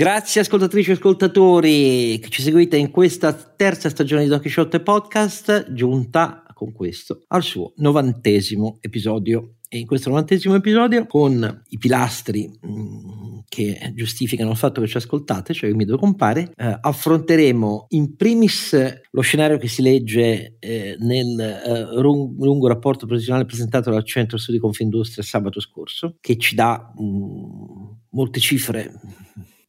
Grazie ascoltatrici e ascoltatori che ci seguite in questa terza stagione di Don Quixote Podcast, giunta con questo al suo novantesimo episodio. E in questo novantesimo episodio, con i pilastri mm, che giustificano il fatto che ci ascoltate, cioè il mio compare, eh, affronteremo in primis lo scenario che si legge eh, nel eh, lungo rapporto professionale presentato dal Centro Studi Confindustria sabato scorso, che ci dà mh, mm, molte cifre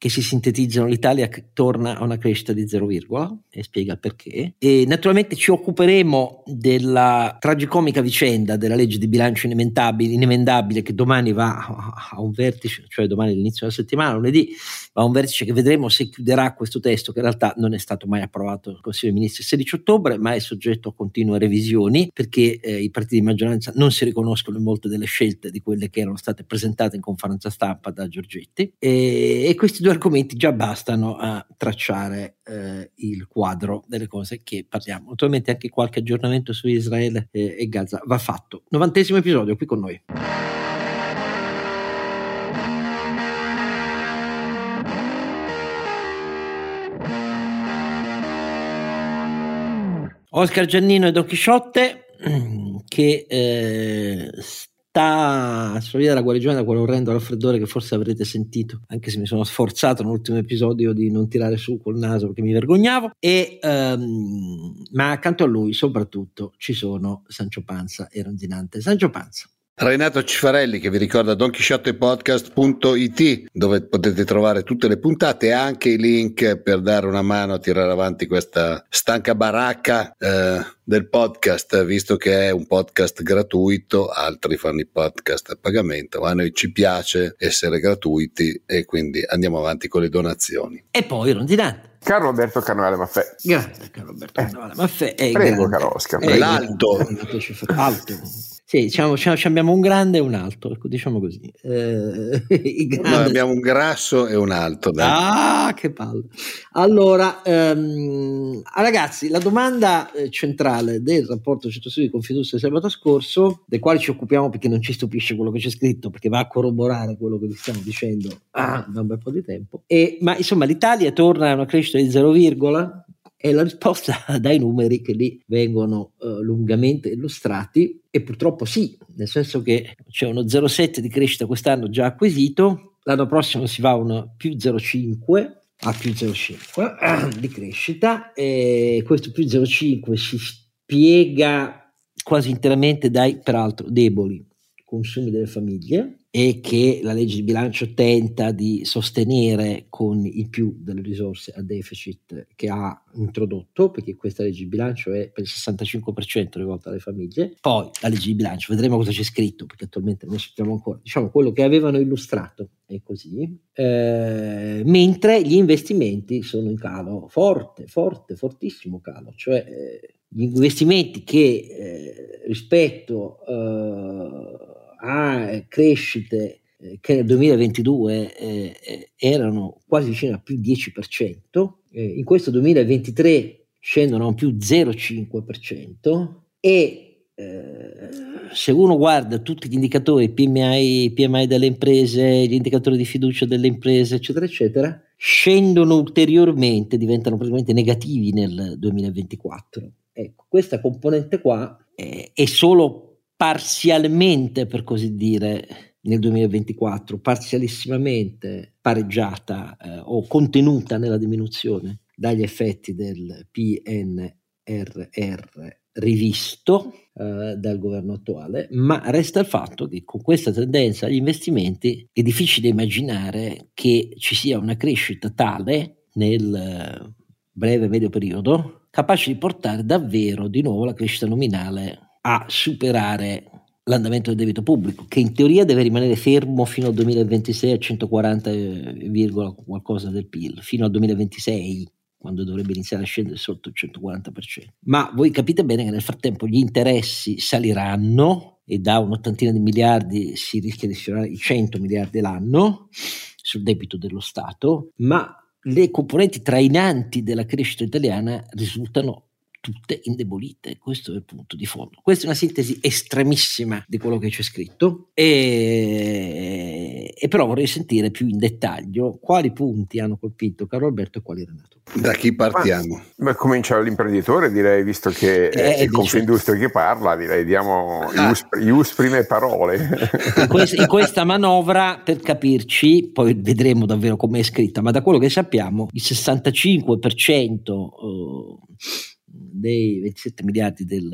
che si sintetizzano, l'Italia torna a una crescita di 0, e spiega perché. E naturalmente ci occuperemo della tragicomica vicenda della legge di bilancio inemendabile che domani va a un vertice, cioè domani all'inizio della settimana, lunedì, va a un vertice che vedremo se chiuderà questo testo che in realtà non è stato mai approvato dal Consiglio dei Ministri il 16 ottobre, ma è soggetto a continue revisioni perché eh, i partiti di maggioranza non si riconoscono in molte delle scelte di quelle che erano state presentate in conferenza stampa da Giorgetti e, e questi due argomenti già bastano a tracciare eh, il quadro delle cose che parliamo. Naturalmente anche qualche aggiornamento su Israele eh, e Gaza va fatto. Novantesimo episodio qui con noi. Oscar Giannino e Don Chisciotte che eh, sulla via della guarigione da quell'orrendo raffreddore che forse avrete sentito, anche se mi sono sforzato nell'ultimo episodio di non tirare su col naso perché mi vergognavo. E, um, ma accanto a lui, soprattutto, ci sono Sancio Panza e Ronzinante. Sancio Panza. Renato Cifarelli che vi ricorda donchisciottepodcast.it dove potete trovare tutte le puntate e anche i link per dare una mano a tirare avanti questa stanca baracca eh, del podcast visto che è un podcast gratuito altri fanno i podcast a pagamento ma a noi ci piace essere gratuiti e quindi andiamo avanti con le donazioni e poi Ronzinante Carlo Alberto Carnovale Maffè. Grazie, Carlo Alberto Carnovale Maffè. Prego, caro Oscar. L'alto. Alto. Sì, diciamo, abbiamo un grande e un alto, ecco, diciamo così. Eh, no, abbiamo un grasso e un alto. Dai. Ah, che palle. Allora, ehm, ah, ragazzi, la domanda eh, centrale del rapporto Centro-Studi di Confindustria sabato scorso, del quale ci occupiamo perché non ci stupisce quello che c'è scritto, perché va a corroborare quello che vi stiamo dicendo ah, da un bel po' di tempo. E, ma insomma, l'Italia torna a una crescita di 0, e la risposta dai numeri che lì vengono uh, lungamente illustrati e purtroppo sì, nel senso che c'è uno 0,7 di crescita quest'anno già acquisito, l'anno prossimo si va a uno più 0,5 a più 0,5 di crescita e questo più 0,5 si spiega quasi interamente dai peraltro deboli consumi delle famiglie e che la legge di bilancio tenta di sostenere con il più delle risorse a deficit che ha introdotto, perché questa legge di bilancio è per il 65% rivolta alle famiglie. Poi la legge di bilancio, vedremo cosa c'è scritto, perché attualmente non sappiamo ancora, diciamo quello che avevano illustrato è così, eh, mentre gli investimenti sono in calo forte, forte, fortissimo calo, cioè eh, gli investimenti che eh, rispetto eh, a crescite eh, che nel 2022 eh, eh, erano quasi vicino a più 10%, eh, in questo 2023 scendono a un più 0,5% e eh, se uno guarda tutti gli indicatori PMI, PMI delle imprese, gli indicatori di fiducia delle imprese, eccetera, eccetera, scendono ulteriormente, diventano praticamente negativi nel 2024. Ecco, questa componente qua è solo parzialmente, per così dire, nel 2024, parzialissimamente pareggiata eh, o contenuta nella diminuzione dagli effetti del PNRR rivisto eh, dal governo attuale, ma resta il fatto che con questa tendenza agli investimenti è difficile immaginare che ci sia una crescita tale nel eh, breve medio periodo capace di portare davvero di nuovo la crescita nominale a superare l'andamento del debito pubblico, che in teoria deve rimanere fermo fino al 2026 a 140, qualcosa del PIL, fino al 2026 quando dovrebbe iniziare a scendere sotto il 140%. Ma voi capite bene che nel frattempo gli interessi saliranno e da un'ottantina di miliardi si rischia di sfiorare i 100 miliardi l'anno sul debito dello Stato, ma le componenti trainanti della crescita italiana risultano tutte indebolite. Questo è il punto di fondo. Questa è una sintesi estremissima di quello che c'è scritto e, e però vorrei sentire più in dettaglio quali punti hanno colpito Carlo Alberto e quali Renato. Da chi partiamo? Ma, comincia l'imprenditore, direi, visto che eh, è il Confindustria che parla, direi diamo ah. ius, prime parole. In, quest, in questa manovra, per capirci, poi vedremo davvero come è scritta, ma da quello che sappiamo, il 65% dei 27 miliardi del,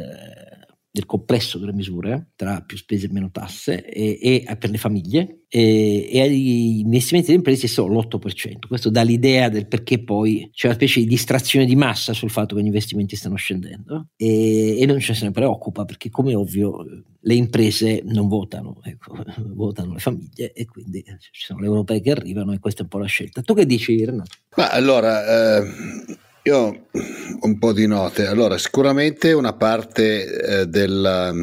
del complesso delle misure tra più spese e meno tasse e, e per le famiglie e, e agli investimenti delle imprese è solo l'8%. Questo dà l'idea del perché poi c'è una specie di distrazione di massa sul fatto che gli investimenti stanno scendendo e, e non ce ne preoccupa perché come ovvio le imprese non votano, ecco, votano le famiglie e quindi ci sono le europee che arrivano e questa è un po' la scelta. Tu che dici Renato? Ma allora... Eh io ho un po' di note. Allora, sicuramente una parte eh, della,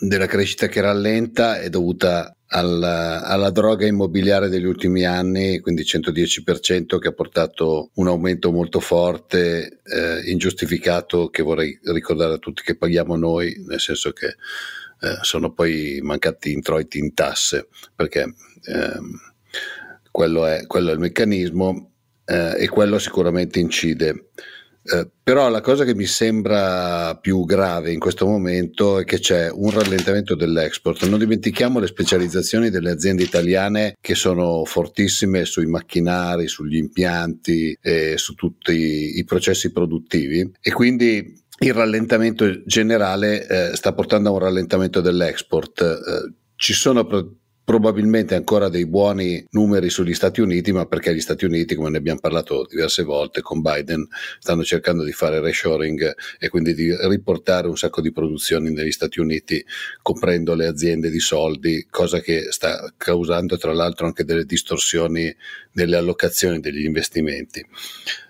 della, crescita che rallenta è dovuta alla, alla, droga immobiliare degli ultimi anni, quindi 110% che ha portato un aumento molto forte, eh, ingiustificato, che vorrei ricordare a tutti che paghiamo noi, nel senso che eh, sono poi mancati introiti in tasse, perché ehm, quello è, quello è il meccanismo eh, e quello sicuramente incide. Eh, però la cosa che mi sembra più grave in questo momento è che c'è un rallentamento dell'export. Non dimentichiamo le specializzazioni delle aziende italiane che sono fortissime sui macchinari, sugli impianti e su tutti i processi produttivi e quindi il rallentamento generale eh, sta portando a un rallentamento dell'export. Eh, ci sono pro- probabilmente ancora dei buoni numeri sugli Stati Uniti, ma perché gli Stati Uniti, come ne abbiamo parlato diverse volte con Biden, stanno cercando di fare reshoring e quindi di riportare un sacco di produzioni negli Stati Uniti, comprendo le aziende di soldi, cosa che sta causando tra l'altro anche delle distorsioni nelle allocazioni degli investimenti.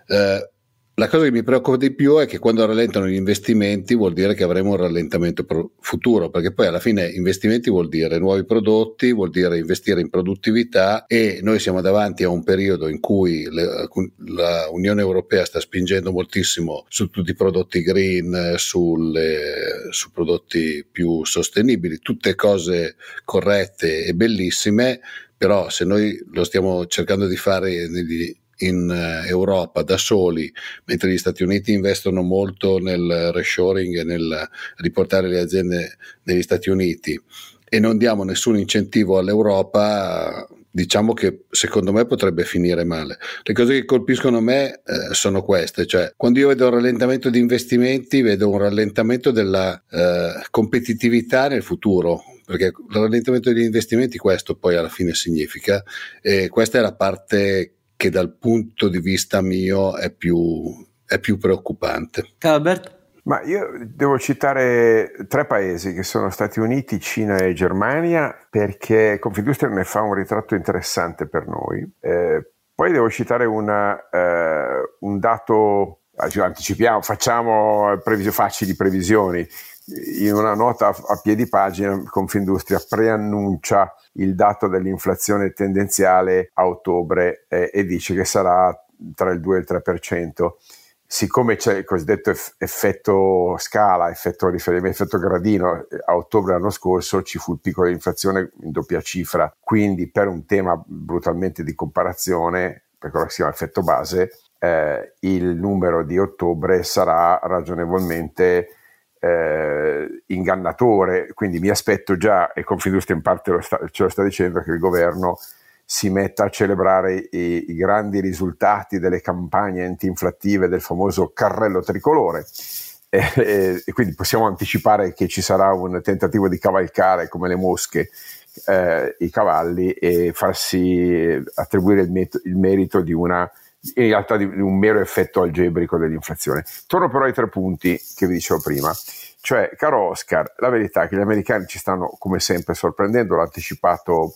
Eh, la cosa che mi preoccupa di più è che quando rallentano gli investimenti vuol dire che avremo un rallentamento pro- futuro, perché poi alla fine investimenti vuol dire nuovi prodotti, vuol dire investire in produttività e noi siamo davanti a un periodo in cui le, la Unione Europea sta spingendo moltissimo su tutti i prodotti green, sulle, su prodotti più sostenibili, tutte cose corrette e bellissime, però se noi lo stiamo cercando di fare negli in eh, Europa da soli, mentre gli Stati Uniti investono molto nel reshoring e nel riportare le aziende negli Stati Uniti e non diamo nessun incentivo all'Europa, diciamo che secondo me potrebbe finire male. Le cose che colpiscono me eh, sono queste, cioè quando io vedo un rallentamento di investimenti, vedo un rallentamento della eh, competitività nel futuro, perché il rallentamento degli investimenti questo poi alla fine significa e questa è la parte che dal punto di vista mio è più, è più preoccupante. Calbert? Ma io devo citare tre paesi che sono Stati Uniti, Cina e Germania perché Confindustria ne fa un ritratto interessante per noi. Eh, poi devo citare una, eh, un dato, anticipiamo, facciamo previsi- facili previsioni. In una nota a piedi pagina Confindustria preannuncia il dato dell'inflazione tendenziale a ottobre eh, e dice che sarà tra il 2 e il 3%. Siccome c'è il cosiddetto effetto scala, effetto riferimento, effetto gradino, a ottobre l'anno scorso ci fu il picco dell'inflazione in doppia cifra, quindi per un tema brutalmente di comparazione, per quello che si chiama effetto base, eh, il numero di ottobre sarà ragionevolmente eh, ingannatore, quindi mi aspetto già, e Confindustria in parte lo sta, ce lo sta dicendo, che il governo si metta a celebrare i, i grandi risultati delle campagne antinflattive del famoso carrello tricolore. E, e, quindi possiamo anticipare che ci sarà un tentativo di cavalcare come le mosche eh, i cavalli e farsi attribuire il, met- il merito di una in realtà di un mero effetto algebrico dell'inflazione. Torno però ai tre punti che vi dicevo prima. Cioè, caro Oscar, la verità è che gli americani ci stanno come sempre sorprendendo, l'ha anticipato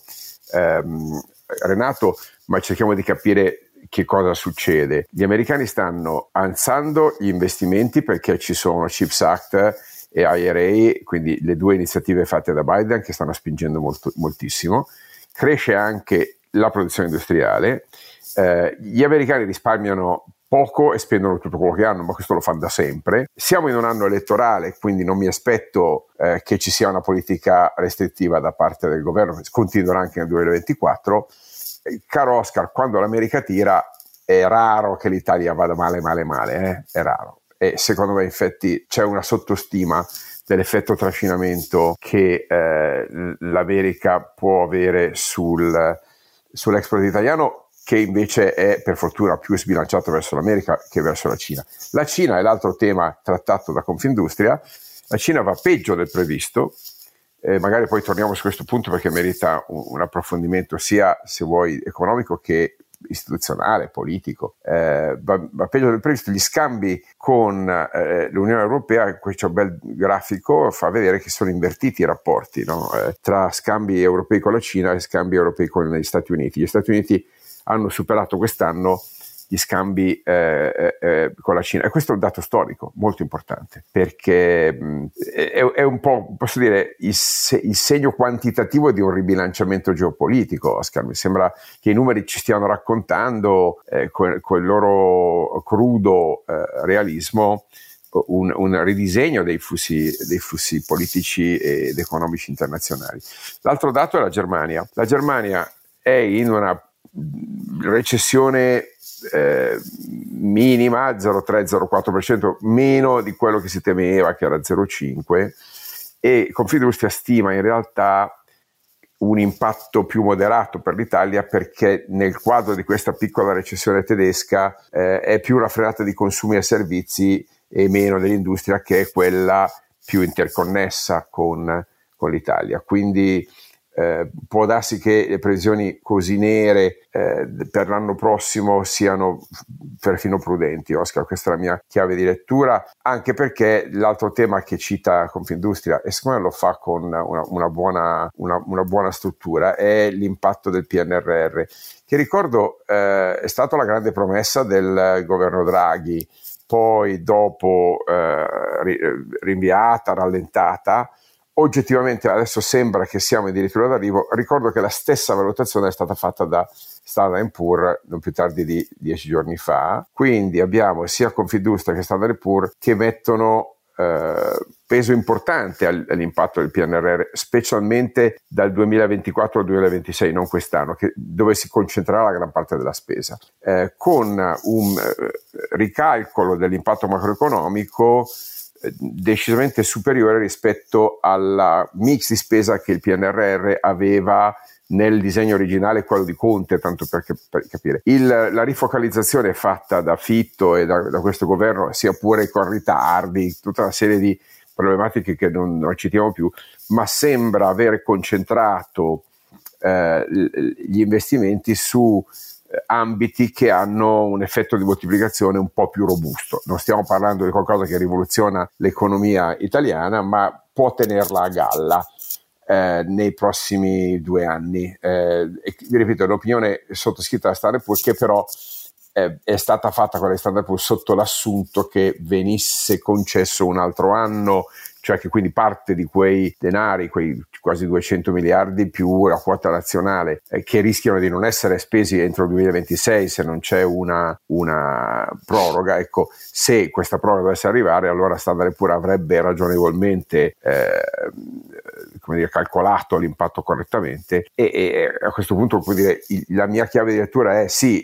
ehm, Renato, ma cerchiamo di capire che cosa succede. Gli americani stanno alzando gli investimenti perché ci sono Chips Act e IRA, quindi le due iniziative fatte da Biden che stanno spingendo molto, moltissimo. Cresce anche la produzione industriale eh, gli americani risparmiano poco e spendono tutto quello che hanno, ma questo lo fanno da sempre. Siamo in un anno elettorale, quindi non mi aspetto eh, che ci sia una politica restrittiva da parte del governo, che continuerà anche nel 2024. Eh, caro Oscar, quando l'America tira è raro che l'Italia vada male, male, male, eh? è raro. E secondo me infatti c'è una sottostima dell'effetto trascinamento che eh, l'America può avere sul, sull'export italiano che invece è per fortuna più sbilanciato verso l'America che verso la Cina. La Cina è l'altro tema trattato da Confindustria, la Cina va peggio del previsto, eh, magari poi torniamo su questo punto perché merita un, un approfondimento sia se vuoi economico che istituzionale, politico, eh, va, va, peggio del previsto. Gli scambi con eh, l'Unione Europea, questo bel grafico fa vedere che sono invertiti i rapporti no? eh, tra scambi europei con la Cina e scambi europei con gli Stati Uniti. Gli Stati Uniti hanno superato quest'anno gli scambi eh, eh, eh, con la Cina. E questo è un dato storico molto importante perché mh, è, è, un po', posso dire, il, se, il, segno quantitativo di un ribilanciamento geopolitico, Oscar. Mi sembra che i numeri ci stiano raccontando eh, con, il loro crudo eh, realismo. Un, un, ridisegno dei flussi, dei flussi politici ed economici internazionali. L'altro dato è la Germania. La Germania è in una recessione eh, minima, 0,3-0,4%, meno di quello che si temeva, che era 0,5%, e Confindustria stima in realtà un impatto più moderato per l'Italia perché nel quadro di questa piccola recessione tedesca eh, è più una frenata di consumi e servizi e meno dell'industria che è quella più interconnessa con, con l'Italia. Quindi eh, può darsi che le previsioni così nere eh, per l'anno prossimo siano perfino prudenti, Oscar, questa è la mia chiave di lettura, anche perché l'altro tema che cita Confindustria, e secondo me lo fa con una, una, buona, una, una buona, struttura, è l'impatto del PNRR, che ricordo eh, è stata la grande promessa del governo Draghi, poi dopo eh, rinviata, rallentata, oggettivamente adesso sembra che siamo addirittura d'arrivo. Ricordo che la stessa valutazione è stata fatta da Standard Poor's non più tardi di dieci giorni fa. Quindi abbiamo sia Confindustria che Standard Poor's che mettono eh, peso importante all'impatto del PNRR, specialmente dal 2024 al 2026, non quest'anno, che, dove si concentrerà la gran parte della spesa, eh, con un eh, ricalcolo dell'impatto macroeconomico decisamente superiore rispetto al mix di spesa che il PNRR aveva nel disegno originale, quello di Conte, tanto per, per capire. Il, la rifocalizzazione fatta da Fitto e da, da, questo governo, sia pure con ritardi, tutta una serie di problematiche che non, non citiamo più, ma sembra avere concentrato eh, gli investimenti su ambiti che hanno un effetto di moltiplicazione un po' più robusto. Non stiamo parlando di qualcosa che rivoluziona l'economia italiana, ma può tenerla a galla. Eh, nei prossimi due anni. Eh, e vi ripeto, l'opinione sottoscritta da Standard Poor's che però eh, è stata fatta con la Standard Poor's sotto l'assunto che venisse concesso un altro anno cioè che quindi parte di quei denari, quei quasi 200 miliardi più la quota nazionale, eh, che rischiano di non essere spesi entro il 2026 se non c'è una, una proroga, ecco, se questa proroga dovesse arrivare, allora Standard Poor's avrebbe ragionevolmente eh, dire, calcolato l'impatto correttamente e, e a questo punto dire, la mia chiave di lettura è sì,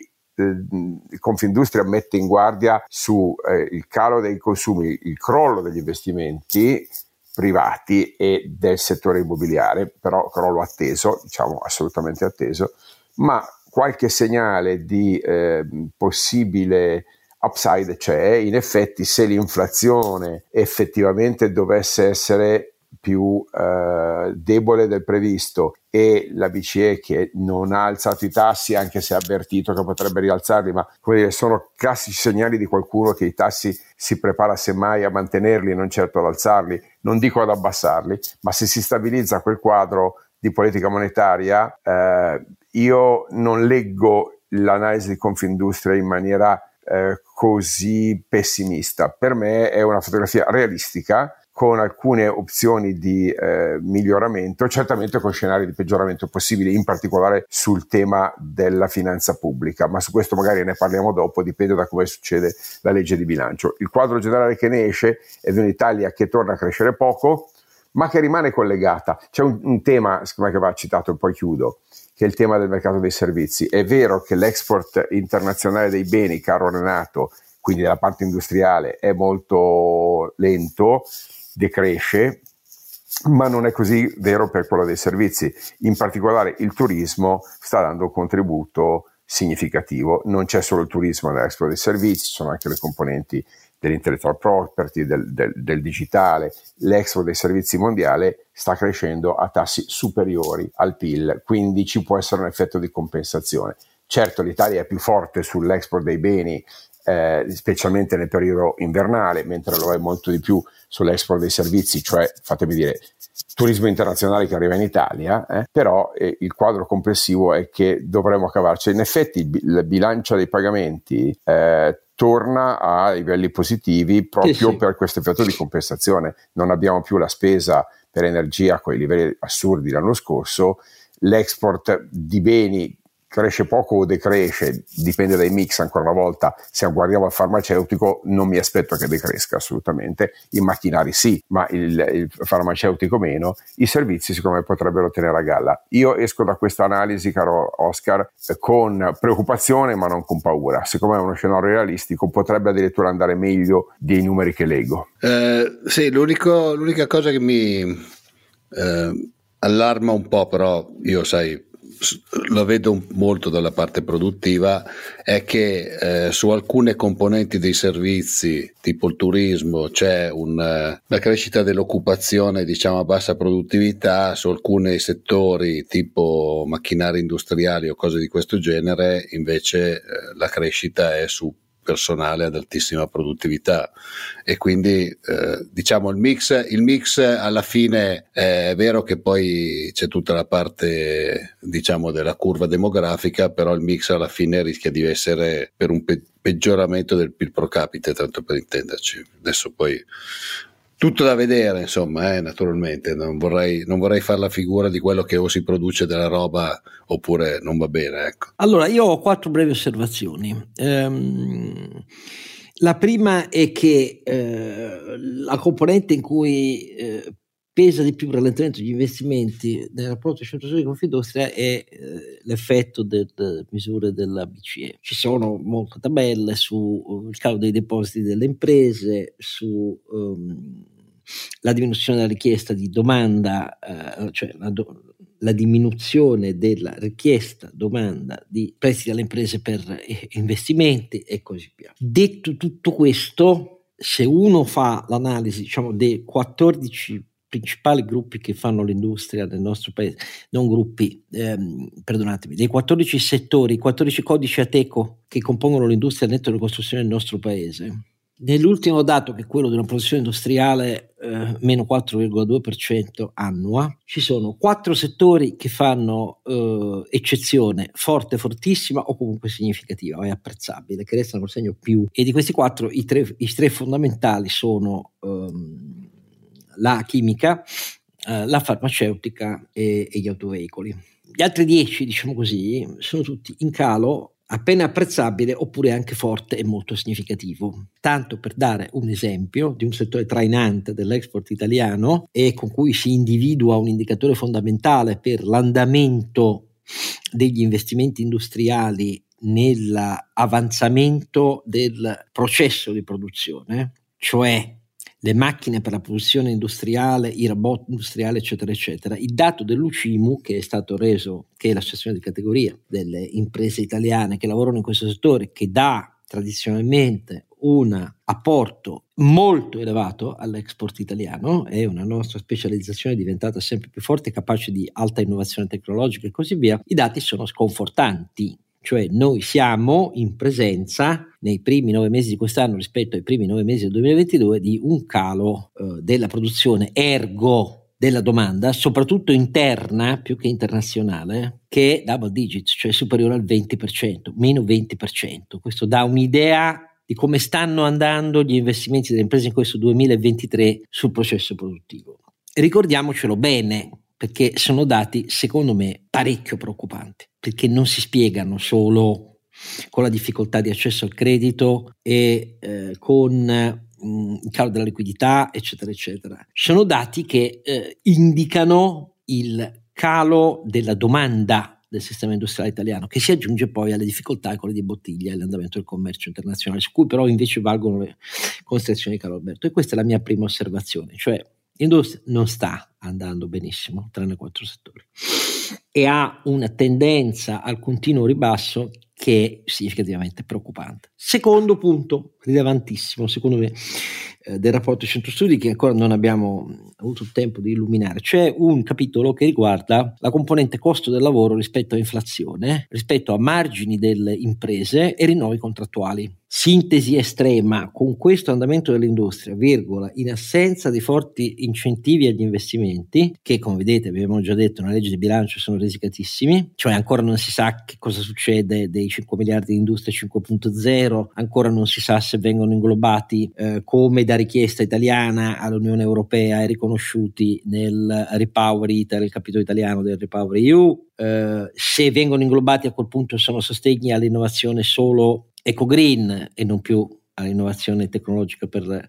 Confindustria mette in guardia sul eh, calo dei consumi, il crollo degli investimenti privati e del settore immobiliare, però crollo atteso, diciamo assolutamente atteso, ma qualche segnale di eh, possibile upside c'è, in effetti se l'inflazione effettivamente dovesse essere più eh, debole del previsto e la BCE che non ha alzato i tassi anche se ha avvertito che potrebbe rialzarli, ma dire, sono classici segnali di qualcuno che i tassi si prepara semmai a mantenerli, non certo ad alzarli, non dico ad abbassarli, ma se si stabilizza quel quadro di politica monetaria, eh, io non leggo l'analisi di Confindustria in maniera eh, così pessimista. Per me è una fotografia realistica con alcune opzioni di eh, miglioramento, certamente con scenari di peggioramento possibili, in particolare sul tema della finanza pubblica, ma su questo magari ne parliamo dopo, dipende da come succede la legge di bilancio. Il quadro generale che ne esce è di un'Italia che torna a crescere poco, ma che rimane collegata. C'è un, un tema, che va citato e poi chiudo, che è il tema del mercato dei servizi. È vero che l'export internazionale dei beni, caro Renato, quindi della parte industriale, è molto lento, decresce, ma non è così vero per quello dei servizi. In particolare il turismo sta dando un contributo significativo. Non c'è solo il turismo nell'expo dei servizi, ci sono anche le componenti dell'intellectual property, del, del, del digitale. L'expo dei servizi mondiale sta crescendo a tassi superiori al PIL, quindi ci può essere un effetto di compensazione. Certo l'Italia è più forte sull'export dei beni eh, specialmente nel periodo invernale, mentre lo è molto di più sull'export dei servizi, cioè fatemi dire turismo internazionale che arriva in Italia, eh, però eh, il quadro complessivo è che dovremmo cavarci. In effetti il, il bilancio dei pagamenti eh, torna a livelli positivi proprio sì, sì. per questo effetto di compensazione. Non abbiamo più la spesa per energia con i livelli assurdi l'anno scorso, l'export di beni cresce poco o decresce, dipende dai mix ancora una volta, se guardiamo al farmaceutico non mi aspetto che decresca assolutamente, i macchinari sì, ma il, il farmaceutico meno, i servizi secondo me potrebbero tenere a galla. Io esco da questa analisi, caro Oscar, con preoccupazione ma non con paura, secondo me è uno scenario realistico, potrebbe addirittura andare meglio dei numeri che leggo. Eh, sì, l'unica cosa che mi eh, allarma un po', però io sai lo vedo molto dalla parte produttiva, è che eh, su alcune componenti dei servizi, tipo il turismo, c'è una, eh, una crescita dell'occupazione diciamo a bassa produttività, su alcuni settori tipo macchinari industriali o cose di questo genere, invece eh, la crescita è su personale ad altissima produttività. E quindi eh, diciamo il mix, il mix alla fine è vero che poi c'è tutta la parte diciamo della curva demografica però il mix alla fine rischia di essere per un pe- peggioramento del PIL pro capite tanto per intenderci. Adesso poi tutto da vedere, insomma, eh, naturalmente. Non vorrei, non vorrei fare la figura di quello che o si produce della roba oppure non va bene. Ecco. Allora, io ho quattro brevi osservazioni. Um, la prima è che eh, la componente in cui eh, pesa di più rallentamento gli investimenti nel rapporto centro di Confindustria è eh, l'effetto delle misure della BCE. Ci sono molte tabelle sul uh, calo dei depositi delle imprese, sulla um, diminuzione della richiesta di domanda, uh, cioè la, do, la, diminuzione della richiesta domanda di prestiti alle imprese per eh, investimenti e così via. Detto tutto questo, se uno fa l'analisi diciamo, dei 14 principali gruppi che fanno l'industria nel nostro paese, non gruppi, ehm, perdonatemi, dei 14 settori, i 14 codici ATECO che compongono l'industria netto della costruzione del nostro paese. Nell'ultimo dato, che è quello della produzione industriale, eh, meno 4,2% annua, ci sono quattro settori che fanno eh, eccezione forte, fortissima o comunque significativa, è apprezzabile, che restano col segno più. E di questi quattro, i tre, i tre fondamentali sono ehm, la chimica, eh, la farmaceutica e, e, gli autoveicoli. Gli altri dieci, diciamo così, sono tutti in calo appena apprezzabile oppure anche forte e molto significativo. Tanto per dare un esempio di un settore trainante dell'export italiano e con cui si individua un indicatore fondamentale per l'andamento degli investimenti industriali nell'avanzamento del processo di produzione, cioè le macchine per la produzione industriale, i robot industriali, eccetera, eccetera. Il dato dell'UCIMU, che è stato reso, che è l'associazione di categoria delle imprese italiane che lavorano in questo settore, che dà tradizionalmente un apporto molto elevato all'export italiano e una nostra specializzazione è diventata sempre più forte, capace di alta innovazione tecnologica e così via, i dati sono sconfortanti cioè noi siamo in presenza nei primi nove mesi di quest'anno rispetto ai primi nove mesi del 2022 di un calo eh, della produzione, ergo della domanda, soprattutto interna più che internazionale, che è double digits, cioè superiore al 20%, meno 20%. Questo dà un'idea di come stanno andando gli investimenti delle imprese in questo 2023 sul processo produttivo. Ricordiamocelo bene, perché sono dati, secondo me, parecchio preoccupanti, perché non si spiegano solo con la difficoltà di accesso al credito e eh, con mm, il calo della liquidità, eccetera, eccetera. Sono dati che eh, indicano il calo della domanda del sistema industriale italiano, che si aggiunge poi alle difficoltà con le di bottiglia e all'andamento del commercio internazionale, su cui però invece valgono le considerazioni di Carlo Alberto. E questa è la mia prima osservazione, cioè l'industria non sta andando benissimo, tranne quattro settori, e ha una tendenza al continuo ribasso che è significativamente preoccupante. Secondo punto, rilevantissimo, secondo me, eh, del rapporto Centro Studi che ancora non abbiamo avuto il tempo di illuminare. C'è un capitolo che riguarda la componente costo del lavoro rispetto a inflazione, rispetto a margini delle imprese e rinnovi contrattuali. Sintesi estrema, con questo andamento dell'industria, virgola, in assenza di forti incentivi agli investimenti, che come vedete abbiamo già detto nella legge di bilancio sono risicatissimi, cioè ancora non si sa che cosa succede dei 5 miliardi di industria 5.0, ancora non si sa se vengono inglobati eh, come da richiesta italiana all'Unione Europea e riconosciuti nel Repower Italy, il capitolo italiano del Repower EU, eh, se vengono inglobati a quel punto sono sostegni all'innovazione solo eco-green e non più all'innovazione tecnologica per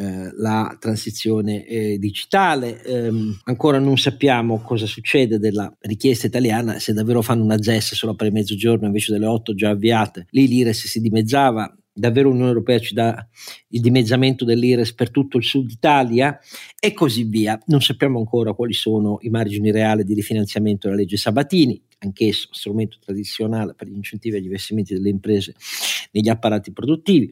eh, la transizione eh, digitale. Eh, ancora non sappiamo cosa succede della richiesta italiana, se davvero fanno una ZES solo per il mezzogiorno invece delle otto già avviate. Lì l'IRES si dimezzava, davvero l'Unione Europea ci dà il dimezzamento dell'IRES per tutto il sud Italia e così via. Non sappiamo ancora quali sono i margini reali di rifinanziamento della legge Sabatini, anch'esso strumento tradizionale per gli incentivi agli investimenti delle imprese negli apparati produttivi.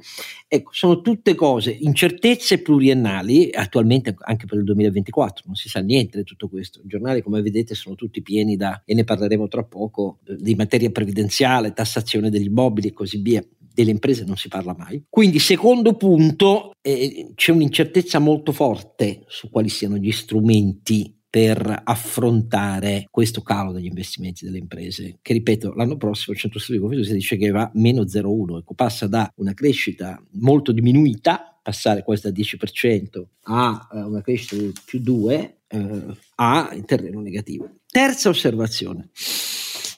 Ecco, sono tutte cose, incertezze pluriennali, attualmente anche per il 2024, non si sa niente di tutto questo. I giornali, come vedete, sono tutti pieni da, e ne parleremo tra poco, di materia previdenziale, tassazione degli immobili e così via delle imprese non si parla mai. Quindi, secondo punto, eh, c'è un'incertezza molto forte su quali siano gli strumenti per affrontare questo calo degli investimenti delle imprese, che ripeto, l'anno prossimo il centro studi di si dice che va meno 0,1, ecco, passa da una crescita molto diminuita, passare quasi dal 10% a uh, una crescita di più 2, uh, a in terreno negativo. Terza osservazione.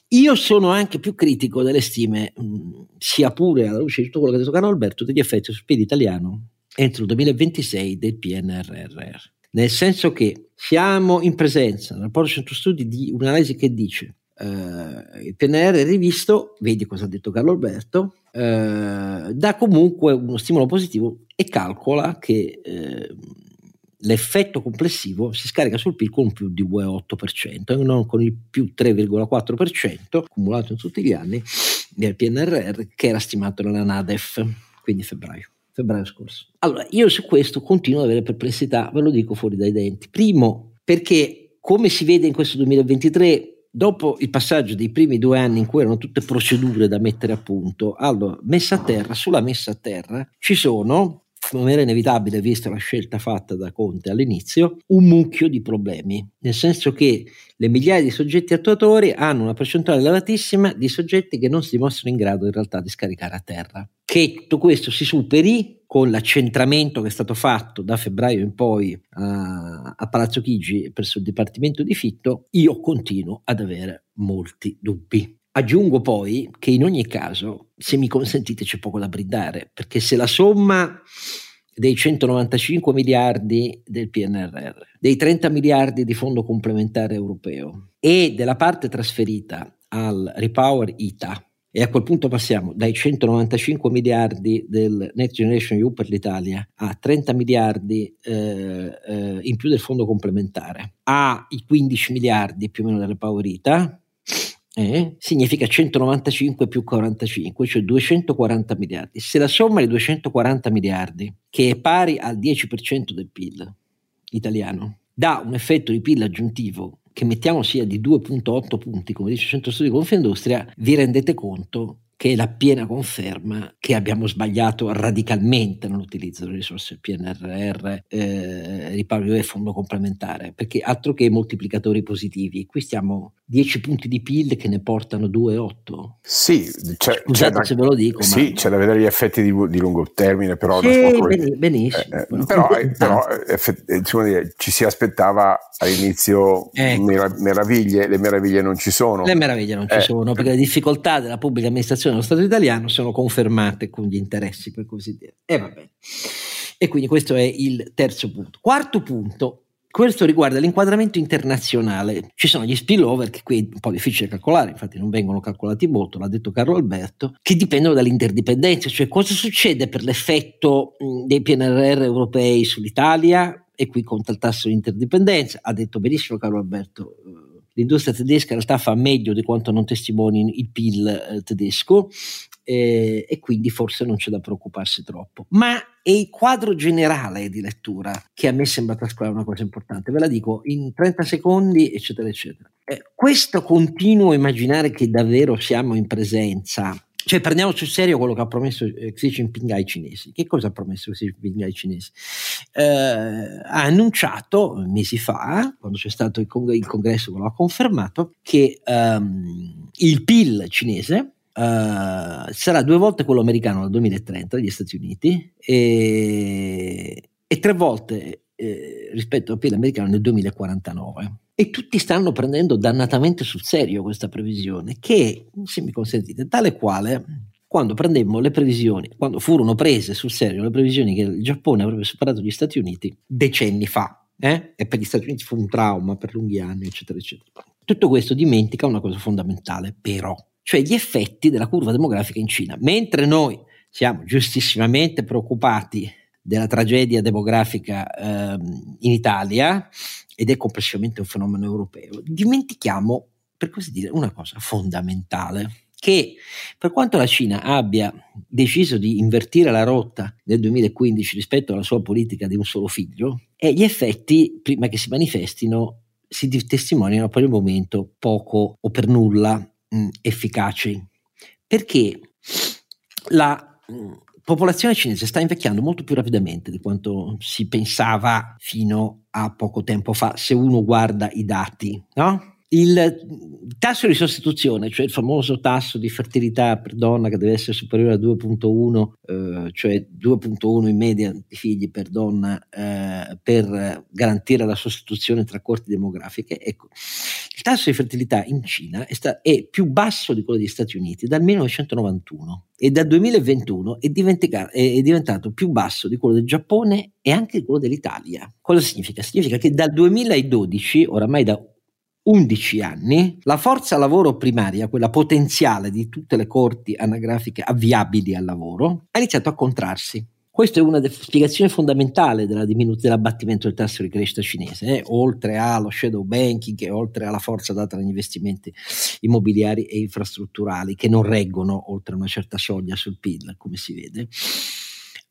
Io sono anche più critico delle stime, mh, sia pure alla luce di tutto quello che ha detto Carlo Alberto, degli effetti sul PIL italiano entro il 2026 del PNRR. Nel senso che siamo in presenza, nel rapporto centro studi, di un'analisi che dice Uh, il PNR è rivisto, vedi cosa ha detto Carlo Alberto, uh, dà comunque uno stimolo positivo e calcola che uh, l'effetto complessivo si scarica sul PIL con più di 2,8% e non con il più 3,4% accumulato in tutti gli anni del PNRR che era stimato nella NADEF, quindi febbraio febbraio scorso. Allora, io su questo continuo ad avere perplessità, ve lo dico fuori dai denti. Primo, perché come si vede in questo 2023, dopo il passaggio dei primi due anni in cui erano tutte procedure da mettere a punto, allora, messa a terra, sulla messa a terra ci sono come era inevitabile vista la scelta fatta da Conte all'inizio, un mucchio di problemi, nel senso che le migliaia di soggetti attuatori hanno una percentuale elevatissima di soggetti che non si dimostrano in grado in realtà di scaricare a terra. Che tutto questo si superi con l'accentramento che è stato fatto da febbraio in poi a, a Palazzo Chigi presso il Dipartimento di Fitto, io continuo ad avere molti dubbi. Aggiungo poi che in ogni caso, se mi consentite, c'è poco da brindare, perché se la somma dei 195 miliardi del PNRR, dei 30 miliardi di fondo complementare europeo e della parte trasferita al Repower ITA, e a quel punto passiamo dai 195 miliardi del Next Generation EU per l'Italia a 30 miliardi eh, eh, in più del fondo complementare, ai 15 miliardi più o meno della Repower ITA, eh, significa 195 più 45, cioè 240 miliardi. Se la somma di 240 miliardi, che è pari al 10% del PIL italiano, dà un effetto di PIL aggiuntivo che mettiamo sia di 2.8 punti, come dice il Centro Studi Confindustria, vi rendete conto che è la piena conferma che abbiamo sbagliato radicalmente nell'utilizzo delle risorse PNRR, eh, riparto e fondo complementare, perché altro che moltiplicatori positivi, qui stiamo 10 punti di PIL che ne portano 2,8. Sì, c'è, Scusate c'è se ve lo dico. Sì, ma... c'è da vedere gli effetti di, di lungo termine, però... Sì, ben, benissimo. Eh, eh, però, eh, però effett- dire, ci si aspettava all'inizio ecco. merav- meraviglie, le meraviglie non ci sono. Le meraviglie non ci eh. sono, perché le difficoltà della pubblica amministrazione dello Stato italiano sono confermate con gli interessi, per così dire. E va bene. E quindi questo è il terzo punto. Quarto punto, questo riguarda l'inquadramento internazionale. Ci sono gli spillover, che qui è un po' difficile calcolare, infatti non vengono calcolati molto, l'ha detto Carlo Alberto, che dipendono dall'interdipendenza, cioè cosa succede per l'effetto dei PNRR europei sull'Italia, e qui conta il tasso di interdipendenza. Ha detto benissimo Carlo Alberto, eh, l'industria tedesca in realtà fa meglio di quanto non testimoni il PIL eh, tedesco eh, e quindi forse non c'è da preoccuparsi troppo. Ma è il quadro generale di lettura che a me sembra trascurare una cosa importante, ve la dico in 30 secondi, eccetera, eccetera. Eh, questo continuo immaginare che davvero siamo in presenza cioè prendiamo sul serio quello che ha promesso eh, Xi Jinping ai cinesi. Che cosa ha promesso Xi Jinping ai cinesi? Eh, ha annunciato mesi fa, quando c'è stato il, cong- il congresso che lo ha confermato, che um, il PIL cinese Uh, sarà due volte quello americano nel 2030 negli Stati Uniti e, e tre volte eh, rispetto al PIL americano nel 2049. E tutti stanno prendendo dannatamente sul serio questa previsione, che, se mi consentite, tale quale quando prendemmo le previsioni, quando furono prese sul serio le previsioni che il Giappone avrebbe superato gli Stati Uniti decenni fa, eh? e per gli Stati Uniti fu un trauma per lunghi anni, eccetera, eccetera. Tutto questo dimentica una cosa fondamentale, però, cioè gli effetti della curva demografica in Cina. Mentre noi siamo giustissimamente preoccupati della tragedia demografica ehm, in Italia, ed è complessivamente un fenomeno europeo, dimentichiamo, per così dire, una cosa fondamentale, che per quanto la Cina abbia deciso di invertire la rotta nel 2015 rispetto alla sua politica di un solo figlio, e gli effetti, prima che si manifestino, si testimoniano per il momento poco o per nulla mh, efficaci. Perché la mh, popolazione cinese sta invecchiando molto più rapidamente di quanto si pensava fino a poco tempo fa, se uno guarda i dati, no? Il tasso di sostituzione, cioè il famoso tasso di fertilità per donna che deve essere superiore a 2.1, eh, cioè 2.1 in media di figli per donna eh, per garantire la sostituzione tra corti demografiche, ecco, tasso di fertilità in Cina è, sta- è più basso di quello degli Stati Uniti dal 1991 e dal 2021 è, è, diventato più basso di quello del Giappone e anche di quello dell'Italia. Cosa significa? Significa che dal 2012, oramai da 11 anni, la forza lavoro primaria, quella potenziale di tutte le corti anagrafiche avviabili al lavoro, ha iniziato a contrarsi. Questa è una delle spiegazioni fondamentali della diminuzione dell'abbattimento del tasso di crescita cinese, eh? oltre allo shadow banking e oltre alla forza data dagli investimenti immobiliari e infrastrutturali che non reggono oltre una certa soglia sul PIL, come si vede.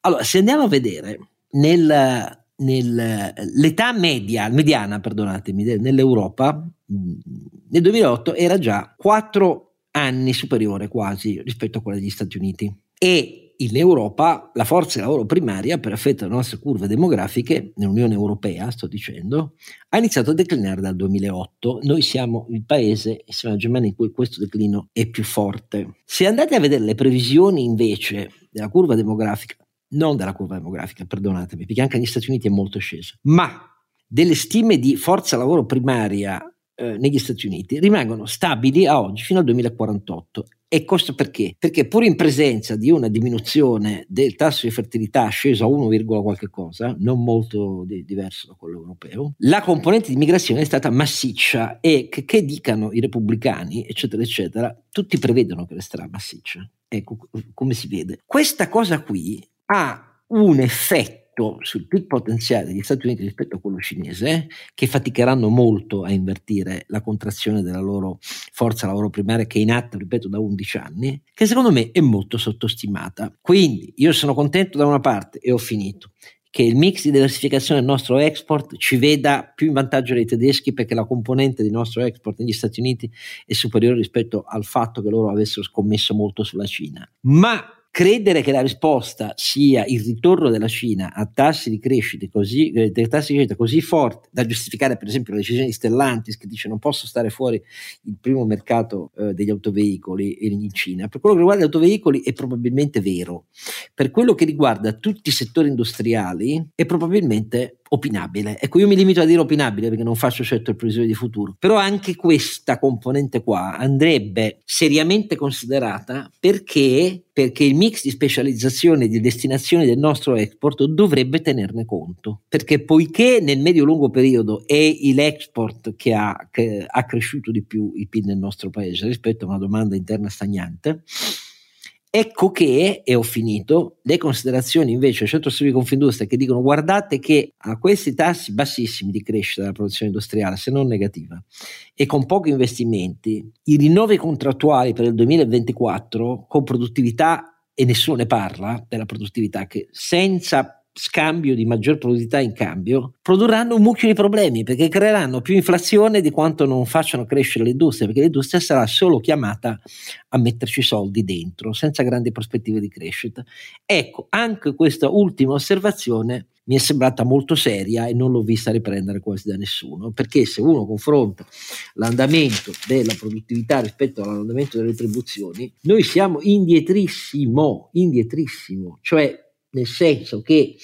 Allora, se andiamo a vedere nel nell'età media, mediana, perdonatemi, nell'Europa nel 2008 era già 4 anni superiore quasi rispetto a quella degli Stati Uniti e in Europa la forza lavoro primaria per effetto delle nostre curve demografiche nell'Unione Europea, sto dicendo, ha iniziato a declinare dal 2008. Noi siamo il paese, siamo la Germania in cui questo declino è più forte. Se andate a vedere le previsioni invece della curva demografica non della curva demografica, perdonatemi, perché anche negli Stati Uniti è molto sceso, ma delle stime di forza lavoro primaria eh, negli Stati Uniti rimangono stabili a oggi fino al 2048. E questo perché? Perché pur in presenza di una diminuzione del tasso di fertilità sceso a 1, qualche cosa, non molto di, diverso da quello europeo, la componente di migrazione è stata massiccia e che, che dicano i repubblicani, eccetera, eccetera, tutti prevedono che resterà massiccia. Ecco come si vede. Questa cosa qui ha un effetto sul PIL potenziale degli Stati Uniti rispetto a quello cinese, che faticheranno molto a invertire la contrazione della loro forza lavoro primaria che è in atto, ripeto, da 11 anni, che secondo me è molto sottostimata. Quindi io sono contento da una parte e ho finito che il mix di diversificazione del nostro export ci veda più in vantaggio dei tedeschi perché la componente del nostro export negli Stati Uniti è superiore rispetto al fatto che loro avessero scommesso molto sulla Cina. Ma credere che la risposta sia il ritorno della Cina a tassi di crescita così, eh, tassi di crescita così forti da giustificare per esempio la decisione di Stellantis che dice non posso stare fuori il primo mercato eh, degli autoveicoli in Cina, per quello che riguarda gli autoveicoli è probabilmente vero, per quello che riguarda tutti i settori industriali è probabilmente opinabile. Ecco, io mi limito a dire opinabile perché non faccio certo il previsione di futuro, però anche questa componente qua andrebbe seriamente considerata perché, perché il mix di specializzazione e di destinazione del nostro export dovrebbe tenerne conto, perché poiché nel medio-lungo periodo è l'export che ha, che ha cresciuto di più il PIL nel nostro paese rispetto a una domanda interna stagnante, Ecco che, e ho finito, le considerazioni invece del centro studi di Confindustria che dicono guardate che a questi tassi bassissimi di crescita della produzione industriale, se non negativa, e con pochi investimenti, i rinnovi contrattuali per il 2024 con produttività, e nessuno ne parla della produttività, che senza scambio di maggior produttività in cambio, produrranno un mucchio di problemi perché creeranno più inflazione di quanto non facciano crescere l'industria, perché l'industria sarà solo chiamata a metterci soldi dentro, senza grandi prospettive di crescita. Ecco, anche questa ultima osservazione mi è sembrata molto seria e non l'ho vista riprendere quasi da nessuno, perché se uno confronta l'andamento della produttività rispetto all'andamento delle retribuzioni, noi siamo indietrissimo, indietrissimo, cioè nel senso che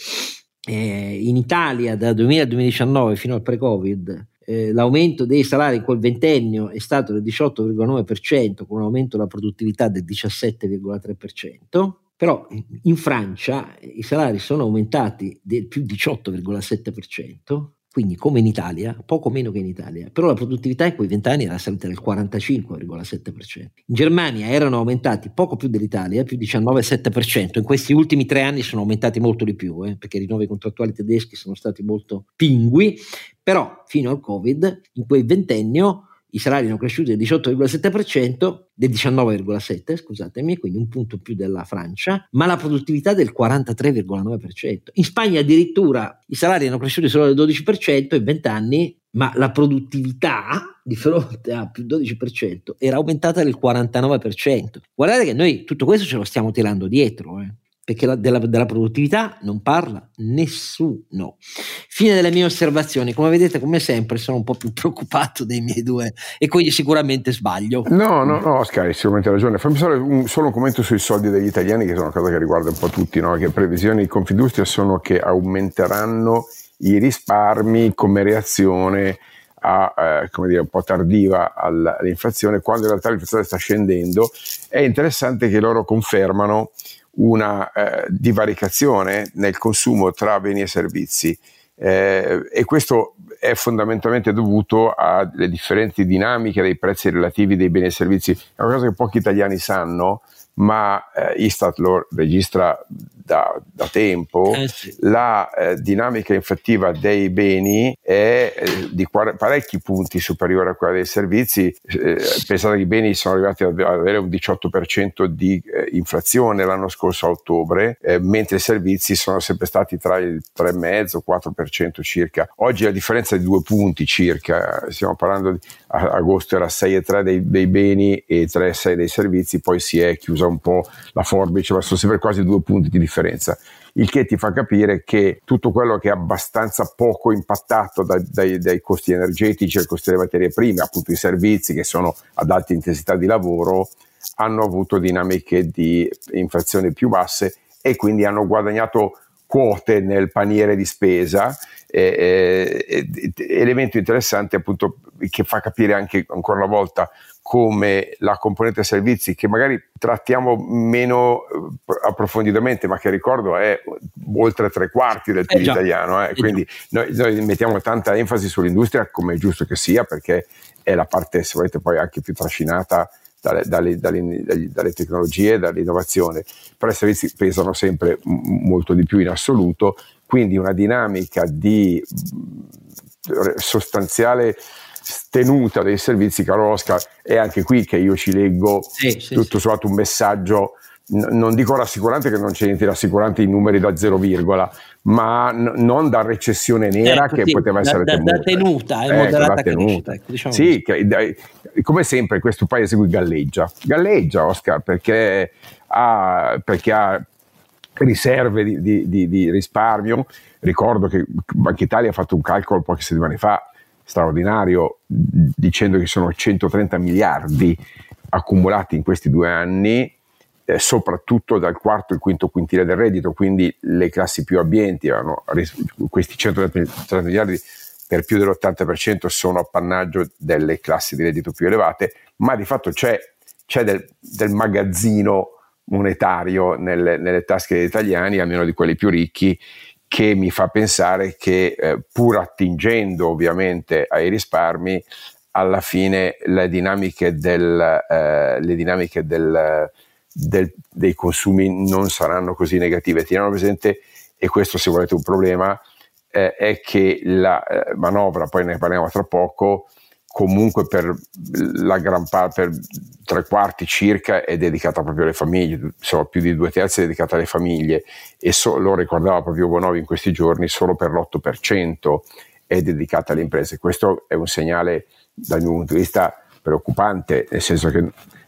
eh, in Italia da 2000 al 2019 fino al pre-Covid eh, l'aumento dei salari in quel ventennio è stato del 18,9% con un aumento della produttività del 17,3%, però in Francia i salari sono aumentati del più 18,7%, quindi come in Italia, poco meno che in Italia, però la produttività in quei vent'anni era salita del 45,7%. In Germania erano aumentati poco più dell'Italia, più 19,7%, in questi ultimi tre anni sono aumentati molto di più, eh, perché i rinnovi contrattuali tedeschi sono stati molto pingui, però fino al Covid, in quel ventennio, i salari hanno cresciuto del 18,7%, del 19,7%, scusatemi, quindi un punto più della Francia, ma la produttività del 43,9%. In Spagna addirittura i salari hanno cresciuto solo del 12% in 20 anni, ma la produttività di fronte a più 12% era aumentata del 49%. Guardate che noi tutto questo ce lo stiamo tirando dietro. Eh perché la, della, della, produttività non parla nessuno. Fine delle mie osservazioni, come vedete come sempre sono un po' più preoccupato dei miei due e quindi sicuramente sbaglio. No, no, no, Oscar, hai sicuramente ragione. Fammi solo un, solo un, commento sui soldi degli italiani che sono una cosa che riguarda un po' tutti, no? che previsioni di Confindustria sono che aumenteranno i risparmi come reazione a, eh, come dire, un po' tardiva all'inflazione, quando in realtà l'inflazione sta scendendo. È interessante che loro confermano una eh, divaricazione nel consumo tra beni e servizi eh, e questo è fondamentalmente dovuto alle differenti dinamiche dei prezzi relativi dei beni e servizi. È una cosa che pochi italiani sanno, ma eh, Istat lo registra da, da tempo, eh sì. la eh, dinamica inflattiva dei beni è eh, di parecchi punti superiore a quella dei servizi. Eh, pensate che i beni sono arrivati ad avere un 18% di eh, inflazione l'anno scorso a ottobre, mentre i servizi sono sempre stati tra il 3,5 4% circa. Oggi la differenza è di due punti circa, stiamo parlando di agosto era 6,3 dei, dei beni e 3,6 dei servizi, poi si è chiusa un po' la forbice, ma sono sempre quasi due punti di differenza. Il che ti fa capire che tutto quello che è abbastanza poco impattato dai, dai, dai costi energetici e costi delle materie prime, appunto i servizi che sono ad alta intensità di lavoro, hanno avuto dinamiche di inflazione più basse e quindi hanno guadagnato quote nel paniere di spesa. Eh, eh, elemento interessante appunto che fa capire anche ancora una volta come la componente servizi che magari trattiamo meno eh, approfonditamente ma che ricordo è oltre tre quarti del PIL eh italiano eh. eh quindi noi, noi, mettiamo tanta enfasi sull'industria come è giusto che sia perché è la parte se volete poi anche più trascinata dalle, dalle, dalle, dalle tecnologie, dall'innovazione, però i servizi pesano sempre m- molto di più in assoluto, quindi una dinamica di sostanziale tenuta dei servizi, caro Oscar, è anche qui che io ci leggo sì, sì, tutto sì. sommato un messaggio, n- non dico rassicurante che non c'è niente rassicurante in numeri da 0, ma n- non da recessione nera ecco, che poteva essere da. Da tenuta, è ecco, moderata tenuta. Crescita, ecco, diciamo sì, che, come sempre questo paese qui galleggia, galleggia Oscar perché ha, per chi ha riserve di, di, di, di, risparmio. Ricordo che Banca Italia ha fatto un calcolo poche settimane fa straordinario dicendo che sono 130 miliardi accumulati in questi due anni, eh, soprattutto dal quarto e quinto quintile del reddito, quindi le classi più abbienti hanno questi 130 miliardi per più dell'80% sono appannaggio delle classi di reddito più elevate, ma di fatto c'è, c'è del, del, magazzino monetario nelle, nelle, tasche degli italiani, almeno di quelli più ricchi, che mi fa pensare che eh, pur attingendo ovviamente ai risparmi, alla fine le dinamiche, del, eh, le dinamiche del, del, dei consumi non saranno così negative. Teniamo presente, e questo se volete un problema, eh, è che la eh, manovra, poi ne parliamo tra poco, comunque per la gran parte, per tre quarti circa, è dedicata proprio alle famiglie, sono più di due terzi dedicata alle famiglie e so, lo ricordava proprio Bonovi in questi giorni, solo per l'8% è dedicata alle imprese. Questo è un segnale dal mio punto di vista preoccupante, nel senso che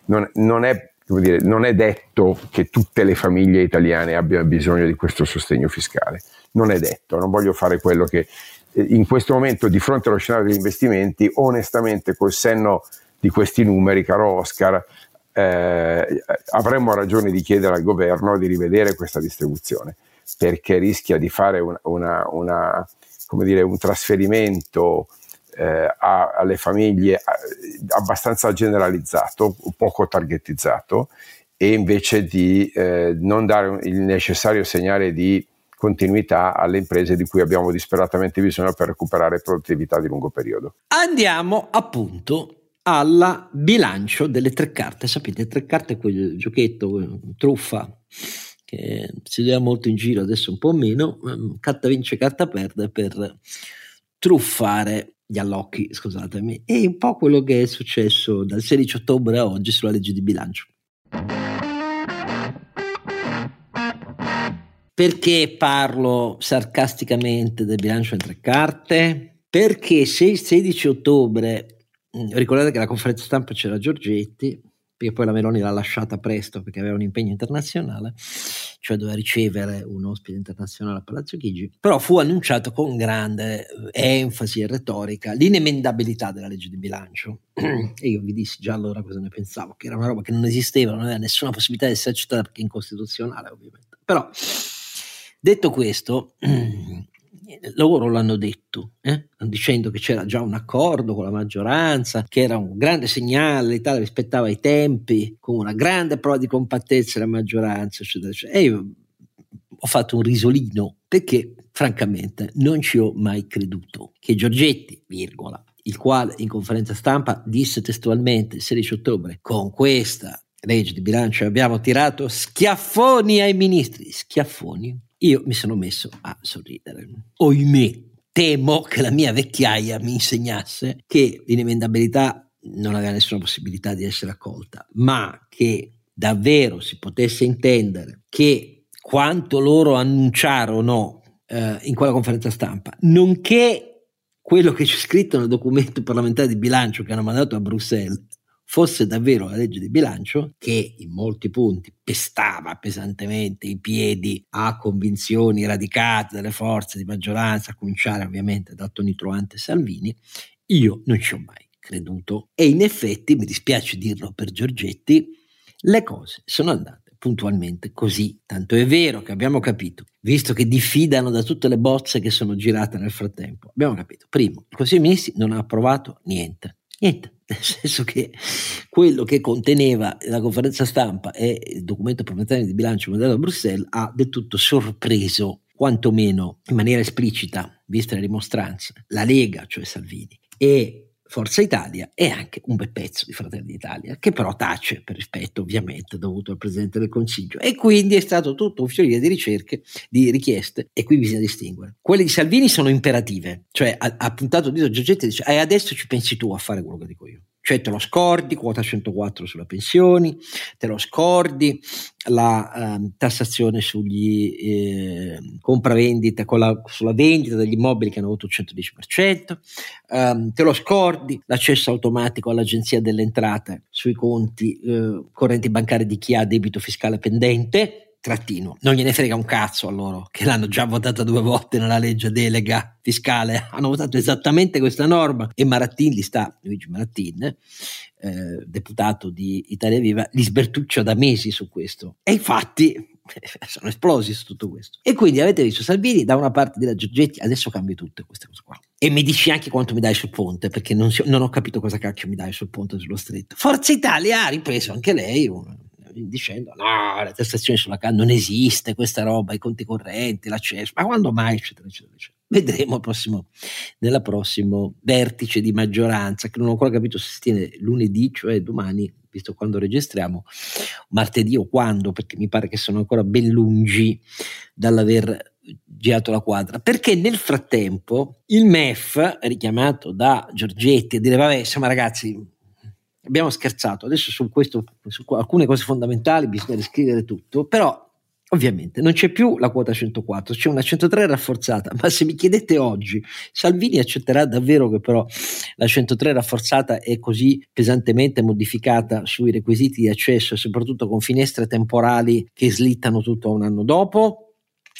non, non, è, dire, non è detto che tutte le famiglie italiane abbiano bisogno di questo sostegno fiscale, non è detto, non voglio fare quello che in questo momento di fronte allo scenario degli investimenti, onestamente col senno di questi numeri, caro Oscar, eh, avremmo ragione di chiedere al governo di rivedere questa distribuzione, perché rischia di fare una, una, una, dire, un trasferimento eh, a, alle famiglie abbastanza generalizzato, poco targetizzato, e invece di eh, non dare il necessario segnale di continuità alle imprese di cui abbiamo disperatamente bisogno per recuperare produttività di lungo periodo. Andiamo appunto al bilancio delle tre carte. Sapete, tre carte è quel giochetto, truffa, che si vedeva molto in giro, adesso un po' meno, ehm, carta vince, carta perde per truffare gli allocchi, scusatemi, è un po' quello che è successo dal 16 ottobre a oggi sulla legge di bilancio. Perché parlo sarcasticamente del bilancio in tre carte? Perché se il 16 ottobre, mm, ricordate che la conferenza stampa c'era Giorgetti, perché poi la Meloni l'ha lasciata presto perché aveva un impegno internazionale, cioè doveva ricevere un ospite internazionale a Palazzo Chigi, però fu annunciato con grande eh, enfasi e retorica l'inemendabilità della legge di bilancio. e io vi dissi già allora cosa ne pensavo, che era una roba che non esisteva, non aveva nessuna possibilità di essere accettata perché è incostituzionale ovviamente. Però, detto questo, loro l'hanno detto, eh? dicendo che c'era già un accordo con la maggioranza, che era un grande segnale, l'Italia rispettava i tempi, con una grande prova di compattezza della maggioranza, eccetera, eccetera. E io ho fatto un risolino perché francamente non ci ho mai creduto che Giorgetti, virgola, il quale in conferenza stampa disse testualmente il 16 ottobre con questa legge di bilancio abbiamo tirato schiaffoni ai ministri, schiaffoni io mi sono messo a sorridere. Oimè, temo che la mia vecchiaia mi insegnasse che l'inemendabilità non aveva nessuna possibilità di essere accolta, ma che davvero si potesse intendere che quanto loro annunciarono eh, in quella conferenza stampa, nonché quello che c'è scritto nel documento parlamentare di bilancio che hanno mandato a Bruxelles, fosse davvero la legge di bilancio che in molti punti pestava pesantemente i piedi a convinzioni radicate dalle forze di maggioranza, a cominciare ovviamente da Toni Truante e Salvini, io non ci ho mai creduto e in effetti, mi dispiace dirlo per Giorgetti, le cose sono andate puntualmente così. Tanto è vero che abbiamo capito, visto che diffidano da tutte le bozze che sono girate nel frattempo, abbiamo capito, primo, il Consiglio dei Ministri non ha approvato niente. Niente, nel senso che quello che conteneva la conferenza stampa e il documento parlamentare di bilancio mandato a Bruxelles ha del tutto sorpreso, quantomeno in maniera esplicita, viste le dimostranze, la Lega, cioè Salvini, e Forza Italia e anche un bel pezzo di Fratelli d'Italia, che però tace per rispetto ovviamente dovuto al Presidente del Consiglio. E quindi è stato tutto un fiorire di ricerche, di richieste, e qui bisogna distinguere. Quelle di Salvini sono imperative, cioè ha, ha puntato il dito Giorgetti e dice e adesso ci pensi tu a fare quello che dico io. Cioè te lo scordi, quota 104 sulle pensioni, te lo scordi, la eh, tassazione sugli eh, compravendita, la, sulla vendita degli immobili che hanno avuto il 110%, ehm, te lo scordi, l'accesso automatico all'agenzia delle entrate sui conti eh, correnti bancari di chi ha debito fiscale pendente, trattino. Non gliene frega un cazzo a loro, che l'hanno già votata due volte nella legge delega fiscale. Hanno votato esattamente questa norma e Marattin li sta, Luigi Marattin, eh, deputato di Italia Viva, li sbertuccia da mesi su questo. E infatti sono esplosi su tutto questo. E quindi avete visto Salvini da una parte della Giorgetti, adesso cambio tutte queste cose qua. E mi dici anche quanto mi dai sul ponte, perché non, si, non ho capito cosa cacchio mi dai sul ponte sullo stretto. Forza Italia ha ripreso anche lei un, dicendo no, la tassazione sulla canna non esiste, questa roba, i conti correnti, l'accesso, ma quando mai, eccetera, eccetera, eccetera. Vedremo prossimo, nella prossimo vertice di maggioranza, che non ho ancora capito se si tiene lunedì, cioè domani, visto quando registriamo, martedì o quando, perché mi pare che sono ancora ben lungi dall'aver girato la quadra, perché nel frattempo il MEF, richiamato da Giorgetti, a dire vabbè, insomma ragazzi, abbiamo scherzato, adesso su questo, su alcune cose fondamentali bisogna riscrivere tutto, però ovviamente non c'è più la quota 104, c'è una 103 rafforzata, ma se mi chiedete oggi, Salvini accetterà davvero che però la 103 rafforzata è così pesantemente modificata sui requisiti di accesso soprattutto con finestre temporali che slittano tutto un anno dopo?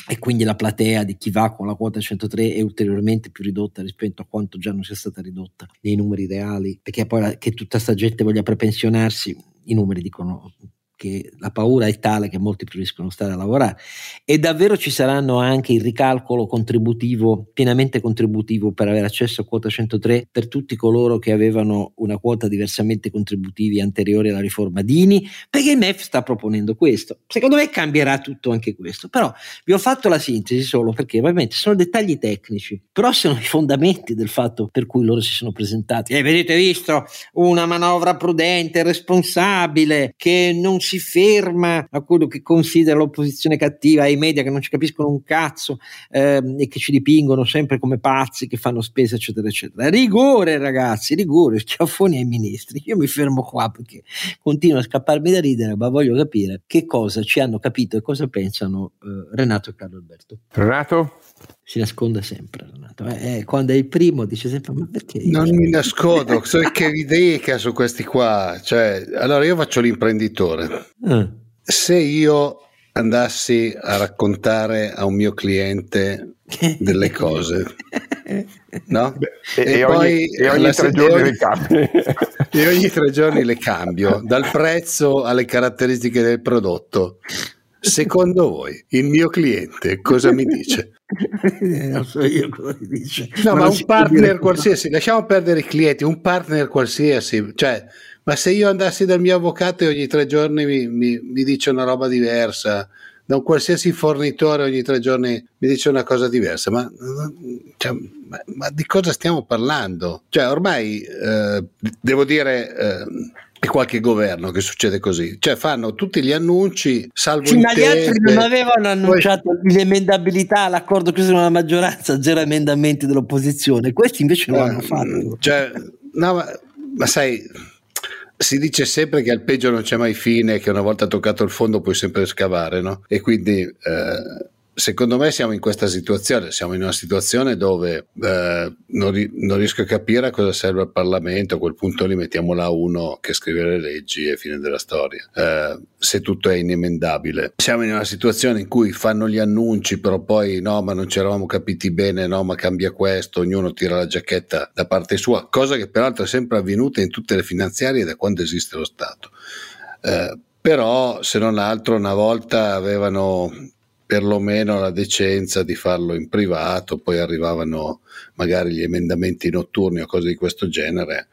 E quindi la platea di chi va con la quota 103 è ulteriormente più ridotta rispetto a quanto già non sia stata ridotta nei numeri reali, perché poi che tutta sta gente voglia prepensionarsi, i numeri dicono che la paura è tale che molti preferiscono stare a lavorare e davvero ci saranno anche il ricalcolo contributivo, pienamente contributivo per avere accesso a quota 103 per tutti coloro che avevano una quota diversamente contributivi anteriore alla riforma Dini, perché il MEF sta proponendo questo. Secondo me cambierà tutto anche questo, però vi ho fatto la sintesi solo perché ovviamente sono dettagli tecnici, però sono i fondamenti del fatto per cui loro si sono presentati. E avete visto una manovra prudente, responsabile, che non si ferma a quello che considera l'opposizione cattiva, ai media che non ci capiscono un cazzo ehm, e che ci dipingono sempre come pazzi che fanno spese, eccetera, eccetera. Rigore, ragazzi, rigore, schiaffoni ai ministri. Io mi fermo qua perché continuo a scapparmi da ridere, ma voglio capire che cosa ci hanno capito e cosa pensano eh, Renato e Carlo Alberto. Renato? Si nasconde sempre Renato. Eh, eh, quando è il primo dice sempre ma perché io? non mi nascondo so che rideca su questi qua cioè, allora io faccio l'imprenditore ah. se io andassi a raccontare a un mio cliente delle cose no? Beh, e, e, poi ogni, e ogni tre giorni le cambio e ogni tre giorni le cambio dal prezzo alle caratteristiche del prodotto Secondo voi il mio cliente cosa mi dice? non so io cosa mi dice. No, ma, ma un partner qualsiasi, lasciamo perdere i clienti, un partner qualsiasi, cioè, ma se io andassi dal mio avvocato e ogni tre giorni mi, mi, mi dice una roba diversa, da un qualsiasi fornitore ogni tre giorni mi dice una cosa diversa, ma, cioè, ma, ma di cosa stiamo parlando? Cioè, ormai eh, devo dire. Eh, e qualche governo che succede così, cioè fanno tutti gli annunci salvo sì, ma gli altri non avevano annunciato poi... l'emendabilità all'accordo chiuso nella maggioranza, zero emendamenti dell'opposizione, questi invece lo eh, hanno fatto. Cioè, no, ma, ma sai, si dice sempre che al peggio non c'è mai fine, che una volta toccato il fondo puoi sempre scavare, no? E quindi eh, secondo me siamo in questa situazione, siamo in una situazione dove eh, non, ri- non, riesco a capire a cosa serve il Parlamento, a quel punto lì mettiamo là uno che scrive le leggi e fine della storia, eh, se tutto è inemendabile. Siamo in una situazione in cui fanno gli annunci, però poi no, ma non ci eravamo capiti bene, no, ma cambia questo, ognuno tira la giacchetta da parte sua, cosa che peraltro è sempre avvenuta in tutte le finanziarie da quando esiste lo Stato. Eh, però se non altro una volta avevano perlomeno la decenza di farlo in privato, poi arrivavano magari gli emendamenti notturni o cose di questo genere,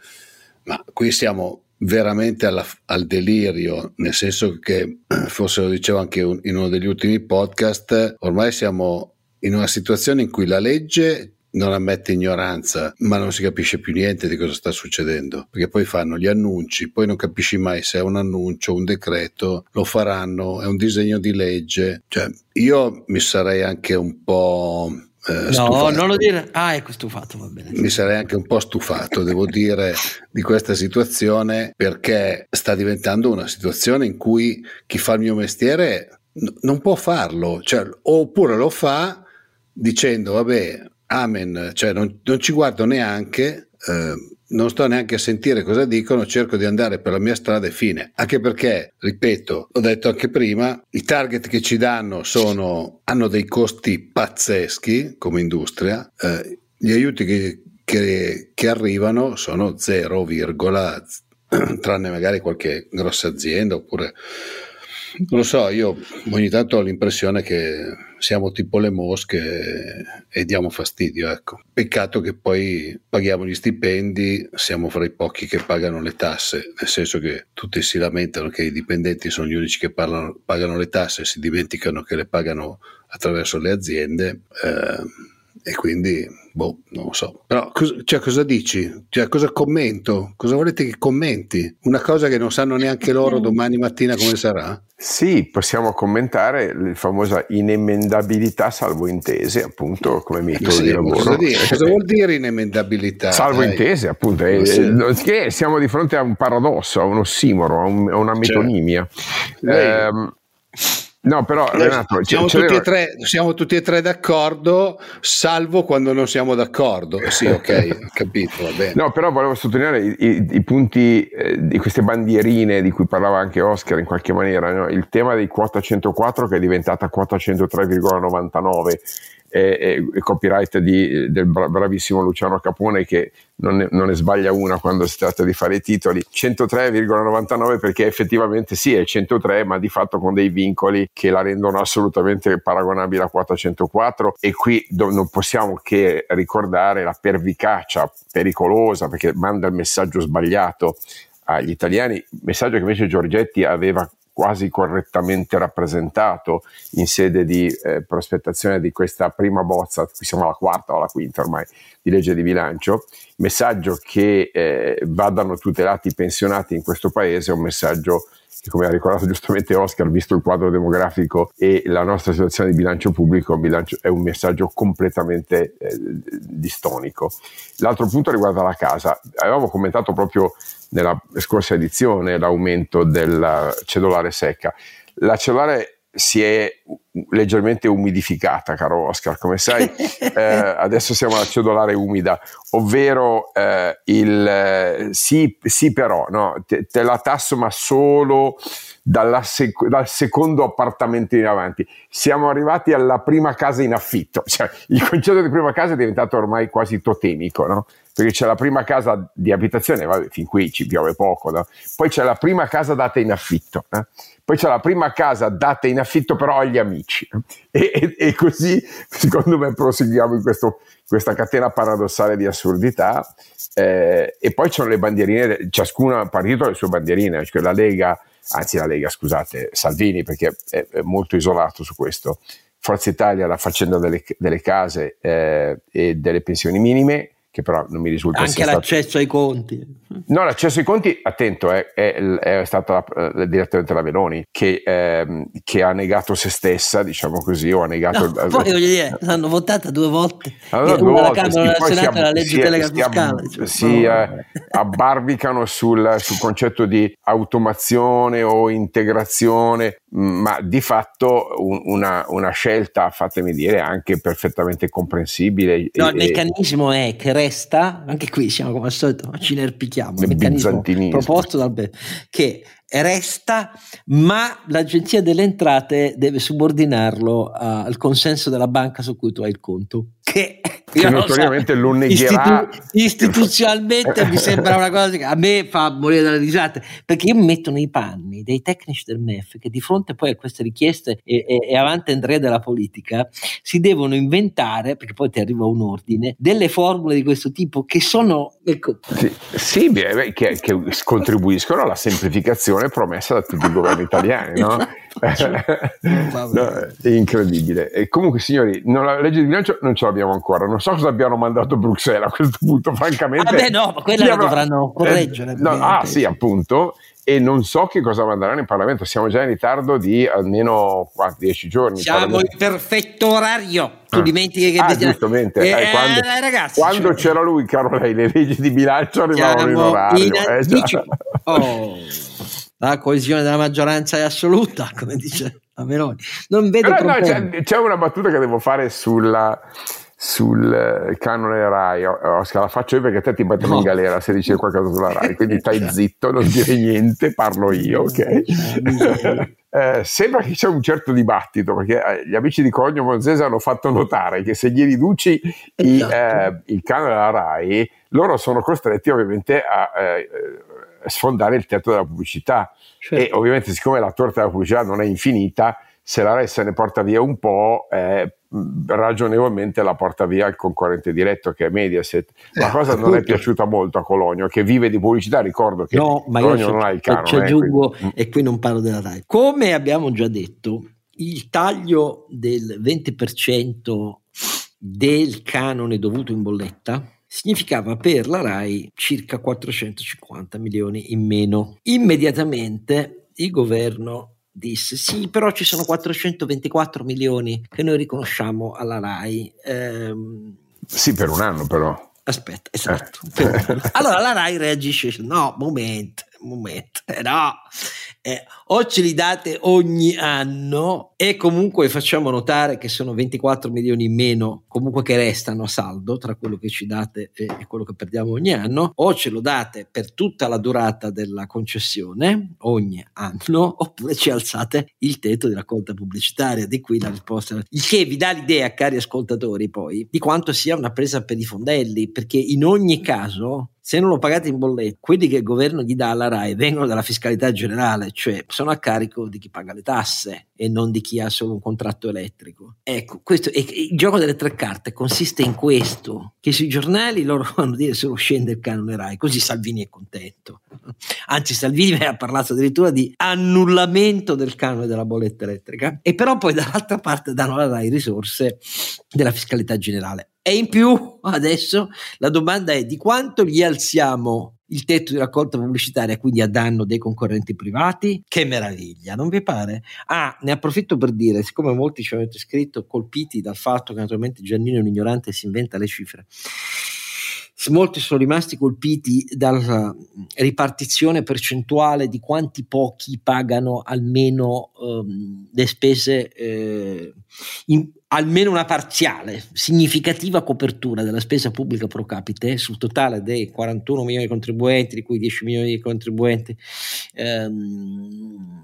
ma qui siamo veramente alla, al delirio, nel senso che, forse lo dicevo anche in uno degli ultimi podcast, ormai siamo in una situazione in cui la legge non ammette ignoranza, ma non si capisce più niente di cosa sta succedendo, perché poi fanno gli annunci, poi non capisci mai se è un annuncio, un decreto, lo faranno, è un disegno di legge, cioè io mi sarei anche un po' Eh, no, non lo dire. Ah, ecco, stufato, va bene. Mi sarei anche un po' stufato, devo dire, di questa situazione perché sta diventando una situazione in cui chi fa il mio mestiere n- non può farlo, cioè, oppure lo fa dicendo, vabbè, amen, cioè non, non ci guardo neanche. Eh, non sto neanche a sentire cosa dicono, cerco di andare per la mia strada e fine. Anche perché, ripeto, ho detto anche prima, i target che ci danno sono, hanno dei costi pazzeschi come industria, eh, gli aiuti che, che, che arrivano sono 0, tranne magari qualche grossa azienda oppure non lo so, io ogni tanto ho l'impressione che siamo tipo le mosche e diamo fastidio, ecco. Peccato che poi paghiamo gli stipendi, siamo fra i pochi che pagano le tasse, nel senso che tutti si lamentano che i dipendenti sono gli unici che parlano, pagano le tasse e si dimenticano che le pagano attraverso le aziende. Eh, e quindi, boh, non lo so. Però cosa, cioè, cosa dici? Cioè, cosa commento? Cosa volete che commenti? Una cosa che non sanno neanche loro domani mattina come sarà? Sì, possiamo commentare la famosa inemendabilità salvo intese, appunto, come metodo sì, di lavoro. Cosa, dire? cosa vuol dire inemendabilità? Salvo eh. intese, appunto. È, sì. siamo di fronte a un paradosso, a un ossimoro, a, un, a una metonimia. Cioè, ehm, No, però Renato, siamo, tutti tre, siamo, tutti e tre, d'accordo, salvo quando non siamo d'accordo. Sì, ok, capito, va bene. No, però volevo sottolineare i, i, i punti eh, di queste bandierine di cui parlava anche Oscar in qualche maniera. No? Il tema di quota 104 che è diventata quota 103,99 e, e copyright di, del bravissimo Luciano Capone che non ne, non ne, sbaglia una quando si tratta di fare i titoli. 103,99 perché effettivamente sì è 103 ma di fatto con dei vincoli che la rendono assolutamente paragonabile a quota 104 e qui do, non possiamo che ricordare la pervicacia pericolosa perché manda il messaggio sbagliato agli italiani, messaggio che invece Giorgetti aveva quasi correttamente rappresentato in sede di eh, prospettazione di questa prima bozza, qui siamo alla quarta o alla quinta ormai, di legge di bilancio, messaggio che eh, vadano tutelati i pensionati in questo paese è un messaggio che come ha ricordato giustamente Oscar, visto il quadro demografico e la nostra situazione di bilancio pubblico, è un messaggio completamente eh, distonico. L'altro punto riguarda la casa. Avevamo commentato proprio nella scorsa edizione l'aumento della cellulare secca. La cellulare si è leggermente umidificata, caro Oscar, come sai, eh, adesso siamo alla cedolare umida, ovvero eh, il eh, sì, sì, però, no, te, te, la tasso ma solo sec- dal secondo appartamento in avanti. Siamo arrivati alla prima casa in affitto, cioè il concetto di prima casa è diventato ormai quasi totemico, no? Perché c'è la prima casa di abitazione, vabbè, fin qui ci piove poco, no? poi c'è la prima casa data in affitto, eh? poi c'è la prima casa data in affitto però agli amici e, e, e così secondo me proseguiamo in questo, questa catena paradossale di assurdità eh, e poi c'è le bandierine, ciascun partito ha le sue bandierine, cioè la Lega, anzi la Lega scusate, Salvini perché è, è molto isolato su questo, Forza Italia la faccenda delle, delle case eh, e delle pensioni minime, che però non mi risulta anche l'accesso stato... ai conti no l'accesso ai conti attento è, è, è stata la, direttamente la Meloni che, ehm, che, ha negato se stessa diciamo così o ha negato no, il... poi voglio dire l'hanno votata due volte allora, due volte, Camera, sì, una Senato la legge delega fiscale cioè, si eh, abbarbicano sul, sul concetto di automazione o integrazione ma di fatto un, una, una, scelta, fatemi dire, anche perfettamente comprensibile. No, il meccanismo è che resta, anche qui siamo come al solito, ci nerpichiamo, il meccanismo proposto dal che resta, ma l'agenzia delle entrate deve subordinarlo al consenso della banca su cui tu hai il conto. Che, che notoriamente so, lo negherà. Istitu- istituzionalmente mi sembra una cosa che a me fa morire dalle risate, perché io mi metto nei panni dei tecnici del MEF che di fronte poi a queste richieste e, e, e avanti Andrea della politica si devono inventare, perché poi ti arriva un ordine, delle formule di questo tipo che sono... Ecco. Sì, sì beh, che, che contribuiscono alla semplificazione promessa da tutti i governi italiani, no? No, è incredibile. E comunque, signori, non, la legge di bilancio non ce l'abbiamo ancora. Non so cosa abbiano mandato a Bruxelles a questo punto, francamente. Vabbè, no, ma quella la dovranno correggere. Eh, no, ah, sì, appunto e non so che cosa manderanno in Parlamento. Siamo già in ritardo di almeno 10 giorni. Siamo in perfetto orario. Tu ah. dimentichi che ah, giustamente. Eh, eh, quando, eh, ragazzi, quando cioè... c'era lui, caro lei, le leggi di bilancio arrivavano in orario. In eh, oh, la coesione della maggioranza è assoluta, come dice la Meloni. Non vedo Però, no, c'è, c'è una battuta che devo fare sulla sul eh, canone Rai, Oscar, la faccio io perché te ti mettono no. in galera se dici qualcosa sulla Rai, quindi stai certo. zitto, non dire niente, parlo io, ok? eh, sembra che c'è un certo dibattito perché eh, gli amici di Cogno Monzese hanno fatto notare che se gli riduci esatto. eh, il canone della Rai, loro sono costretti ovviamente a eh, sfondare il tetto della pubblicità certo. e ovviamente siccome la torta della pubblicità non è infinita, se la se ne porta via un po', eh, ragionevolmente la porta via il concorrente diretto che è Mediaset. La eh, cosa non è piaciuta molto a Cologno, che vive di pubblicità. Ricordo che no, ma Cologno non ha il canone. Ci aggiungo, quindi... Mm. e qui non parlo della RAI. Come abbiamo già detto, il taglio del 20% del canone dovuto in bolletta significava per la RAI circa 450 milioni in meno. Immediatamente il governo disse sì però ci sono 424 milioni che noi riconosciamo alla RAI ehm, sì per un anno però aspetta esatto eh. allora la RAI reagisce no momento momento eh, no eh, o ce li date ogni anno e comunque facciamo notare che sono 24 milioni in meno comunque che restano a saldo tra quello che ci date e, quello che perdiamo ogni anno o ce lo date per tutta la durata della concessione ogni anno oppure ci alzate il tetto di raccolta pubblicitaria. Di qui la risposta. Il che vi dà l'idea cari ascoltatori poi di quanto sia una presa per i fondelli perché in ogni caso se non lo pagate in bolletta, quelli che il governo gli dà alla RAI vengono dalla fiscalità generale, cioè sono a carico di chi paga le tasse e non di chi ha solo un contratto elettrico. Ecco, questo, e, il gioco delle tre carte consiste in questo, che sui giornali loro vanno a dire se lo scende il canone RAI, così Salvini è contento. Anzi, Salvini ha parlato addirittura di annullamento del canone della bolletta elettrica e però poi dall'altra parte danno alla RAI risorse della fiscalità generale. E in più adesso la domanda è di quanto gli alziamo il tetto di raccolta pubblicitaria, quindi a danno dei concorrenti privati? Che meraviglia, non vi pare? Ah, ne approfitto per dire, siccome molti ci avete scritto colpiti dal fatto che naturalmente Giannino è un ignorante e si inventa le cifre molti sono rimasti colpiti dalla ripartizione percentuale di quanti pochi pagano almeno um, le spese eh, in, almeno una parziale, significativa copertura della spesa pubblica pro capite sul totale dei 41 milioni di contribuenti, di cui 10 milioni di contribuenti ehm,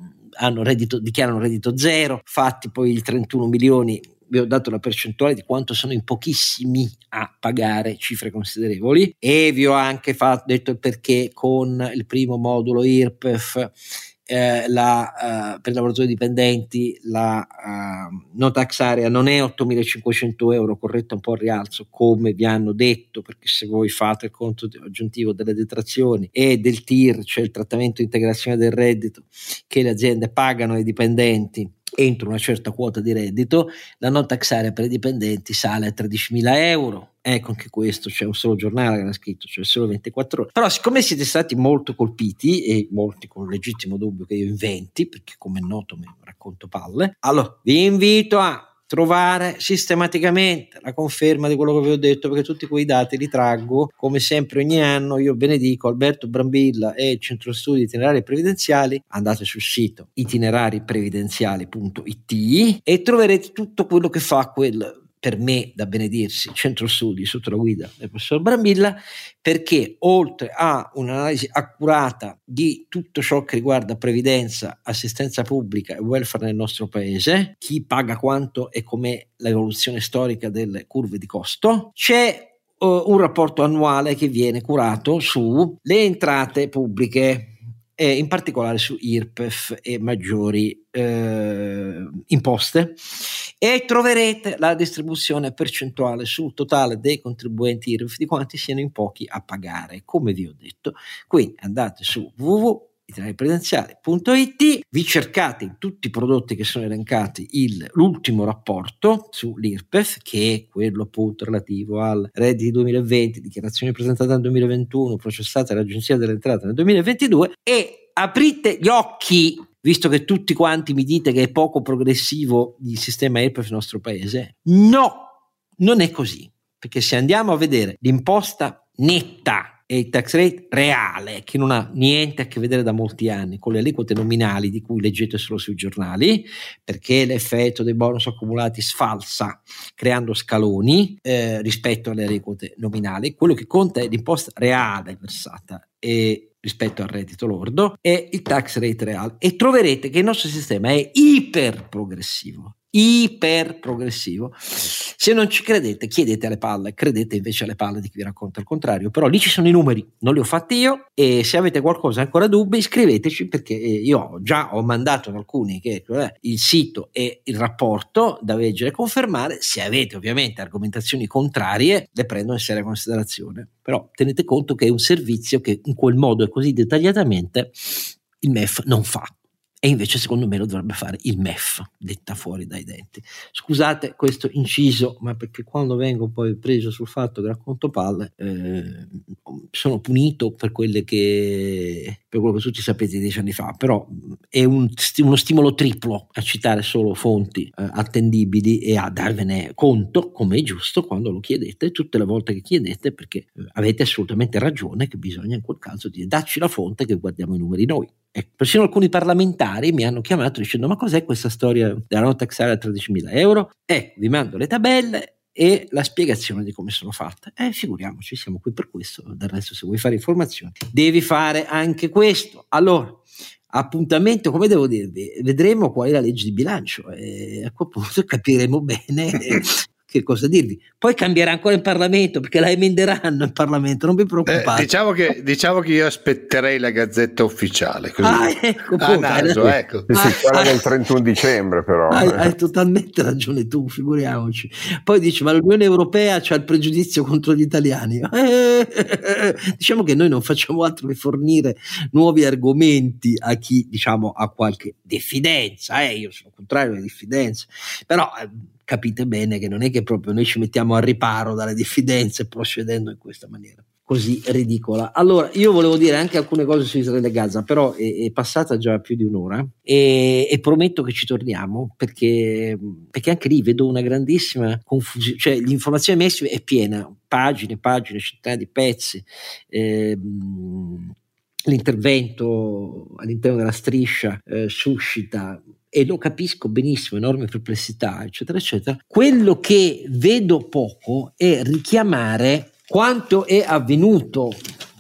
reddito, dichiarano reddito zero, fatti poi i 31 milioni vi ho dato la percentuale di quanto sono in pochissimi a pagare cifre considerevoli e vi ho anche fatto, detto perché con il primo modulo IRPEF eh, la, uh, per i lavoratori dipendenti la uh, no tax area non è 8.500 euro, corretto un po' il rialzo come vi hanno detto, perché se voi fate il conto aggiuntivo delle detrazioni e del TIR, cioè il trattamento di integrazione del reddito che le aziende pagano ai dipendenti entro una certa quota di reddito, la non tax area per i dipendenti sale a 13.000 euro. Ecco anche questo, c'è un solo giornale che l'ha scritto, cioè solo 24 ore. Però siccome siete stati molto colpiti e molti con legittimo dubbio che io inventi, perché come è noto mi racconto palle, allora vi invito a trovare sistematicamente la conferma di quello che vi ho detto perché tutti quei dati li traggo come sempre ogni anno io benedico Alberto Brambilla e il Centro Studi Itinerari Previdenziali andate sul sito itinerariprevidenziali.it e troverete tutto quello che fa quel per me da benedirsi, centro studi sotto la guida del professor Brambilla, perché oltre a un'analisi accurata di tutto ciò che riguarda previdenza, assistenza pubblica e welfare nel nostro paese, chi paga quanto e com'è l'evoluzione storica delle curve di costo, c'è uh, un rapporto annuale che viene curato sulle entrate pubbliche e in particolare su IRPEF e maggiori eh, imposte e troverete la distribuzione percentuale sul totale dei contribuenti IRPEF di quanti siano in pochi a pagare, come vi ho detto. Quindi andate su www itineraripresidenziali.it, vi cercate in tutti i prodotti che sono elencati il, l'ultimo rapporto sull'IRPEF, che è quello appunto relativo al reddito 2020, dichiarazione presentata nel 2021, processata all'Agenzia delle Entrate nel 2022 e aprite gli occhi visto che tutti quanti mi dite che è poco progressivo il sistema IRPEF nel nostro paese. No, non è così, perché se andiamo a vedere l'imposta netta e il tax rate reale, che non ha niente a che vedere da molti anni con le aliquote nominali di cui leggete solo sui giornali, perché l'effetto dei bonus accumulati sfalsa creando scaloni eh, rispetto alle aliquote nominali, quello che conta è l'imposta reale versata e rispetto al reddito lordo è il tax rate reale. E troverete che il nostro sistema è iper progressivo iper progressivo. Se non ci credete, chiedete alle palle, credete invece alle palle di chi vi racconta il contrario. Però lì ci sono i numeri, non li ho fatti io e se avete qualcosa ancora dubbi scriveteci perché eh, io già ho mandato ad alcuni che eh, il sito e il rapporto da leggere e confermare. Se avete ovviamente argomentazioni contrarie, le prendo in seria considerazione. Però tenete conto che è un servizio che in quel modo e così dettagliatamente il MEF non fa e invece secondo me lo dovrebbe fare il MEF, detta fuori dai denti. Scusate questo inciso, ma perché quando vengo poi preso sul fatto che racconto palle, eh, sono punito per che per quello che tutti sapete dieci anni fa, però è un, uno stimolo triplo a citare solo fonti eh, attendibili e a darvene conto, come è giusto quando lo chiedete, tutte le volte che chiedete, perché eh, avete assolutamente ragione che bisogna in quel caso dire dacci la fonte che guardiamo i numeri noi. Ecco, persino alcuni parlamentari mi hanno chiamato dicendo ma cos'è questa storia della non taxare a 13.000 euro? Ecco, vi mando le tabelle e la spiegazione di come sono fatte. Eh, figuriamoci, siamo qui per questo, del resto se vuoi fare informazioni devi fare anche questo. Allora, appuntamento, come devo dirvi, vedremo qual è la legge di bilancio e a quel punto capiremo bene che cosa dirvi. Poi cambierà ancora in Parlamento perché la emenderanno in Parlamento, non vi preoccupate. Eh, diciamo, che, diciamo, che, io aspetterei la gazzetta ufficiale. Così. Ah, ecco, ah, naso, ecco. Ah, sì, quella ah, del 31 dicembre però. Hai, hai, totalmente ragione tu, figuriamoci. Poi dici, ma l'Unione Europea ha il pregiudizio contro gli italiani. diciamo che noi non facciamo altro che fornire nuovi argomenti a chi, diciamo, ha qualche diffidenza. Eh? Io sono contrario alle diffidenze, però... Capite bene che non è che proprio noi ci mettiamo a riparo dalle diffidenze procedendo in questa maniera così ridicola. Allora, io volevo dire anche alcune cose su Israele e Gaza, però è, è passata già più di un'ora e, e prometto che ci torniamo perché, perché, anche lì vedo una grandissima confusione, cioè l'informazione massima è piena, pagine, pagine, centinaia di pezzi. Ehm, l'intervento all'interno della striscia eh, suscita e lo capisco benissimo, enorme perplessità, eccetera, eccetera. Quello che vedo poco è richiamare quanto è avvenuto.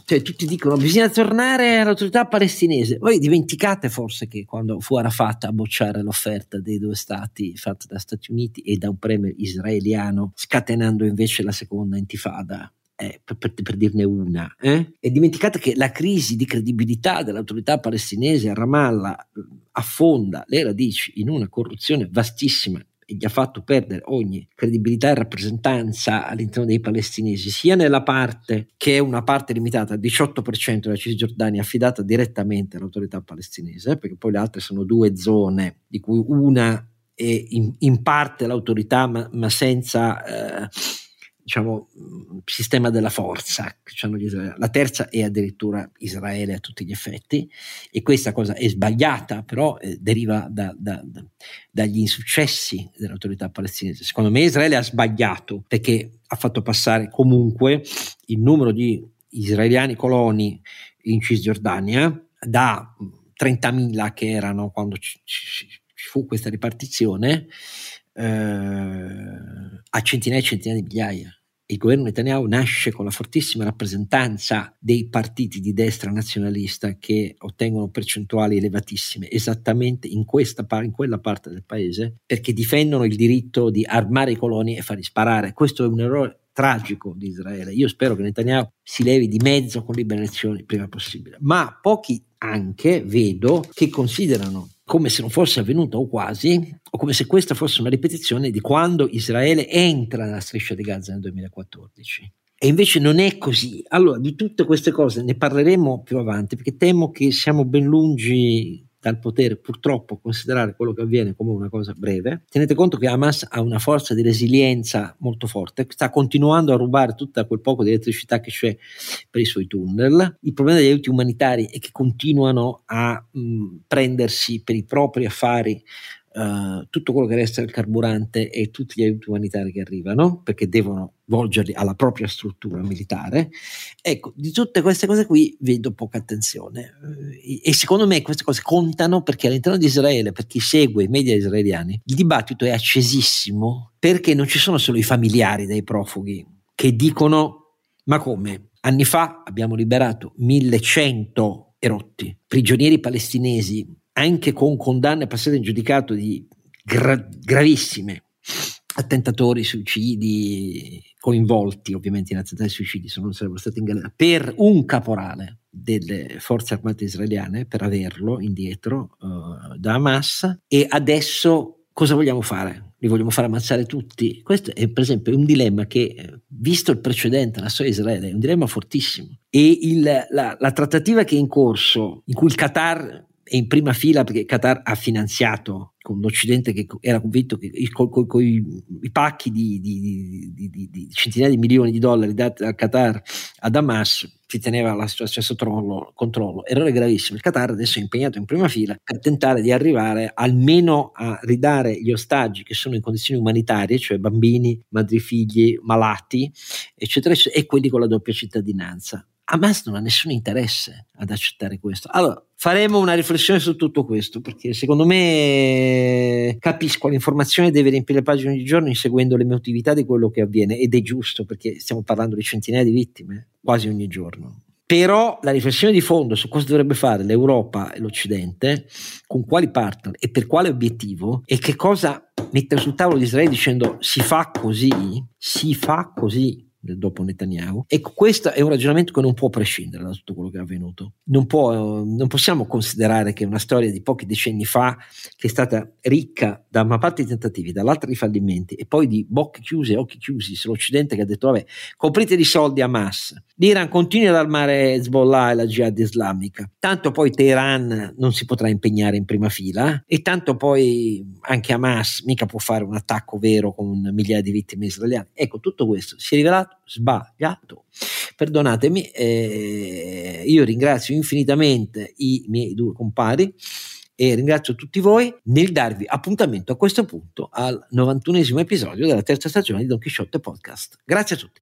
Cioè, tutti dicono bisogna tornare all'autorità palestinese. Voi dimenticate forse che quando fu Arafat a bocciare l'offerta dei due stati fatta da Stati Uniti e da un premier israeliano, scatenando invece la seconda intifada, eh, per, per, dirne una, eh? e dimenticate che la crisi di credibilità dell'autorità palestinese a Ramallah eh, affonda le radici in una corruzione vastissima e gli ha fatto perdere ogni credibilità e rappresentanza all'interno dei palestinesi, sia nella parte che è una parte limitata al 18% della Cisgiordania affidata direttamente all'autorità palestinese, perché poi le altre sono due zone, di cui una è in, in parte l'autorità ma, ma senza... Eh, diciamo, sistema della forza, la terza è addirittura Israele a tutti gli effetti e questa cosa è sbagliata, però eh, deriva da, da, da, dagli insuccessi dell'autorità palestinese. Secondo me Israele ha sbagliato perché ha fatto passare comunque il numero di israeliani coloni in Cisgiordania da 30.000 che erano quando ci, ci, ci fu questa ripartizione eh, a centinaia e centinaia di migliaia il governo Netanyahu nasce con la fortissima rappresentanza dei partiti di destra nazionalista che ottengono percentuali elevatissime esattamente in, questa, in quella parte del paese perché difendono il diritto di armare i coloni e farli sparare. Questo è un errore tragico di Israele. Io spero che Netanyahu si levi di mezzo con libere elezioni prima possibile. Ma pochi anche vedo che considerano come se non fosse avvenuto o quasi, o come se questa fosse una ripetizione di quando Israele entra nella striscia di Gaza nel 2014. E invece non è così. Allora, di tutte queste cose ne parleremo più avanti, perché temo che siamo ben lungi dal potere purtroppo considerare quello che avviene come una cosa breve. Tenete conto che Hamas ha una forza di resilienza molto forte, sta continuando a rubare tutto quel poco di elettricità che c'è per i suoi tunnel. Il problema degli aiuti umanitari è che continuano a mh, prendersi per i propri affari Uh, tutto quello che resta del carburante e tutti gli aiuti umanitari che arrivano, perché devono volgerli alla propria struttura militare. Ecco, di tutte queste cose qui vedo poca attenzione uh, e secondo me queste cose contano perché all'interno di Israele, per chi segue i media israeliani, il dibattito è accesissimo perché non ci sono solo i familiari dei profughi che dicono ma come? Anni fa abbiamo liberato 1100 erotti, prigionieri palestinesi anche con condanne passate in giudicato di gra- gravissime, attentatori, suicidi, coinvolti ovviamente in attentati suicidi, se non sarebbero stati in galera, per un caporale delle forze armate israeliane, per averlo indietro uh, da Hamas, e adesso cosa vogliamo fare? Li vogliamo fare ammazzare tutti? Questo è per esempio un dilemma che, visto il precedente, la storia di Israele, è un dilemma fortissimo. E il, la, la trattativa che è in corso, in cui il Qatar è in prima fila perché Qatar ha finanziato con l'Occidente che era convinto che con, i pacchi di, di, di, di, centinaia di milioni di dollari dati dal Qatar ad Hamas si teneva la situazione sotto controllo. Errore gravissimo. Il Qatar adesso è impegnato in prima fila per tentare di arrivare almeno a ridare gli ostaggi che sono in condizioni umanitarie, cioè bambini, madrefigli, malati, eccetera, eccetera, e quelli con la doppia cittadinanza. Hamas non ha nessun interesse ad accettare questo. Allora, faremo una riflessione su tutto questo, perché secondo me capisco l'informazione deve riempire le pagine ogni giorno inseguendo l'emotività di quello che avviene ed è giusto perché stiamo parlando di centinaia di vittime quasi ogni giorno. Però la riflessione di fondo su cosa dovrebbe fare l'Europa e l'Occidente, con quali partner e per quale obiettivo, e che cosa mettere sul tavolo di Israele dicendo si fa così, si fa così, dopo Netanyahu. Ecco, questo è un ragionamento che non può prescindere da tutto quello che è avvenuto. Non, può, non possiamo considerare che una storia di pochi decenni fa, che è stata ricca da una parte di tentativi, dall'altra di fallimenti, e poi di bocche chiuse, occhi chiusi sull'Occidente che ha detto, vabbè, coprite di soldi a Hamas. L'Iran continua ad armare Hezbollah e la jihad islamica. Tanto poi Teheran non si potrà impegnare in prima fila e tanto poi anche Hamas mica può fare un attacco vero con migliaia di vittime israeliane. Ecco, tutto questo si è rivelato sbagliato. Perdonatemi, eh, io ringrazio infinitamente i miei due compari e ringrazio tutti voi nel darvi appuntamento a questo punto al 91esimo episodio della terza stagione di Don Quixote Podcast. Grazie a tutti.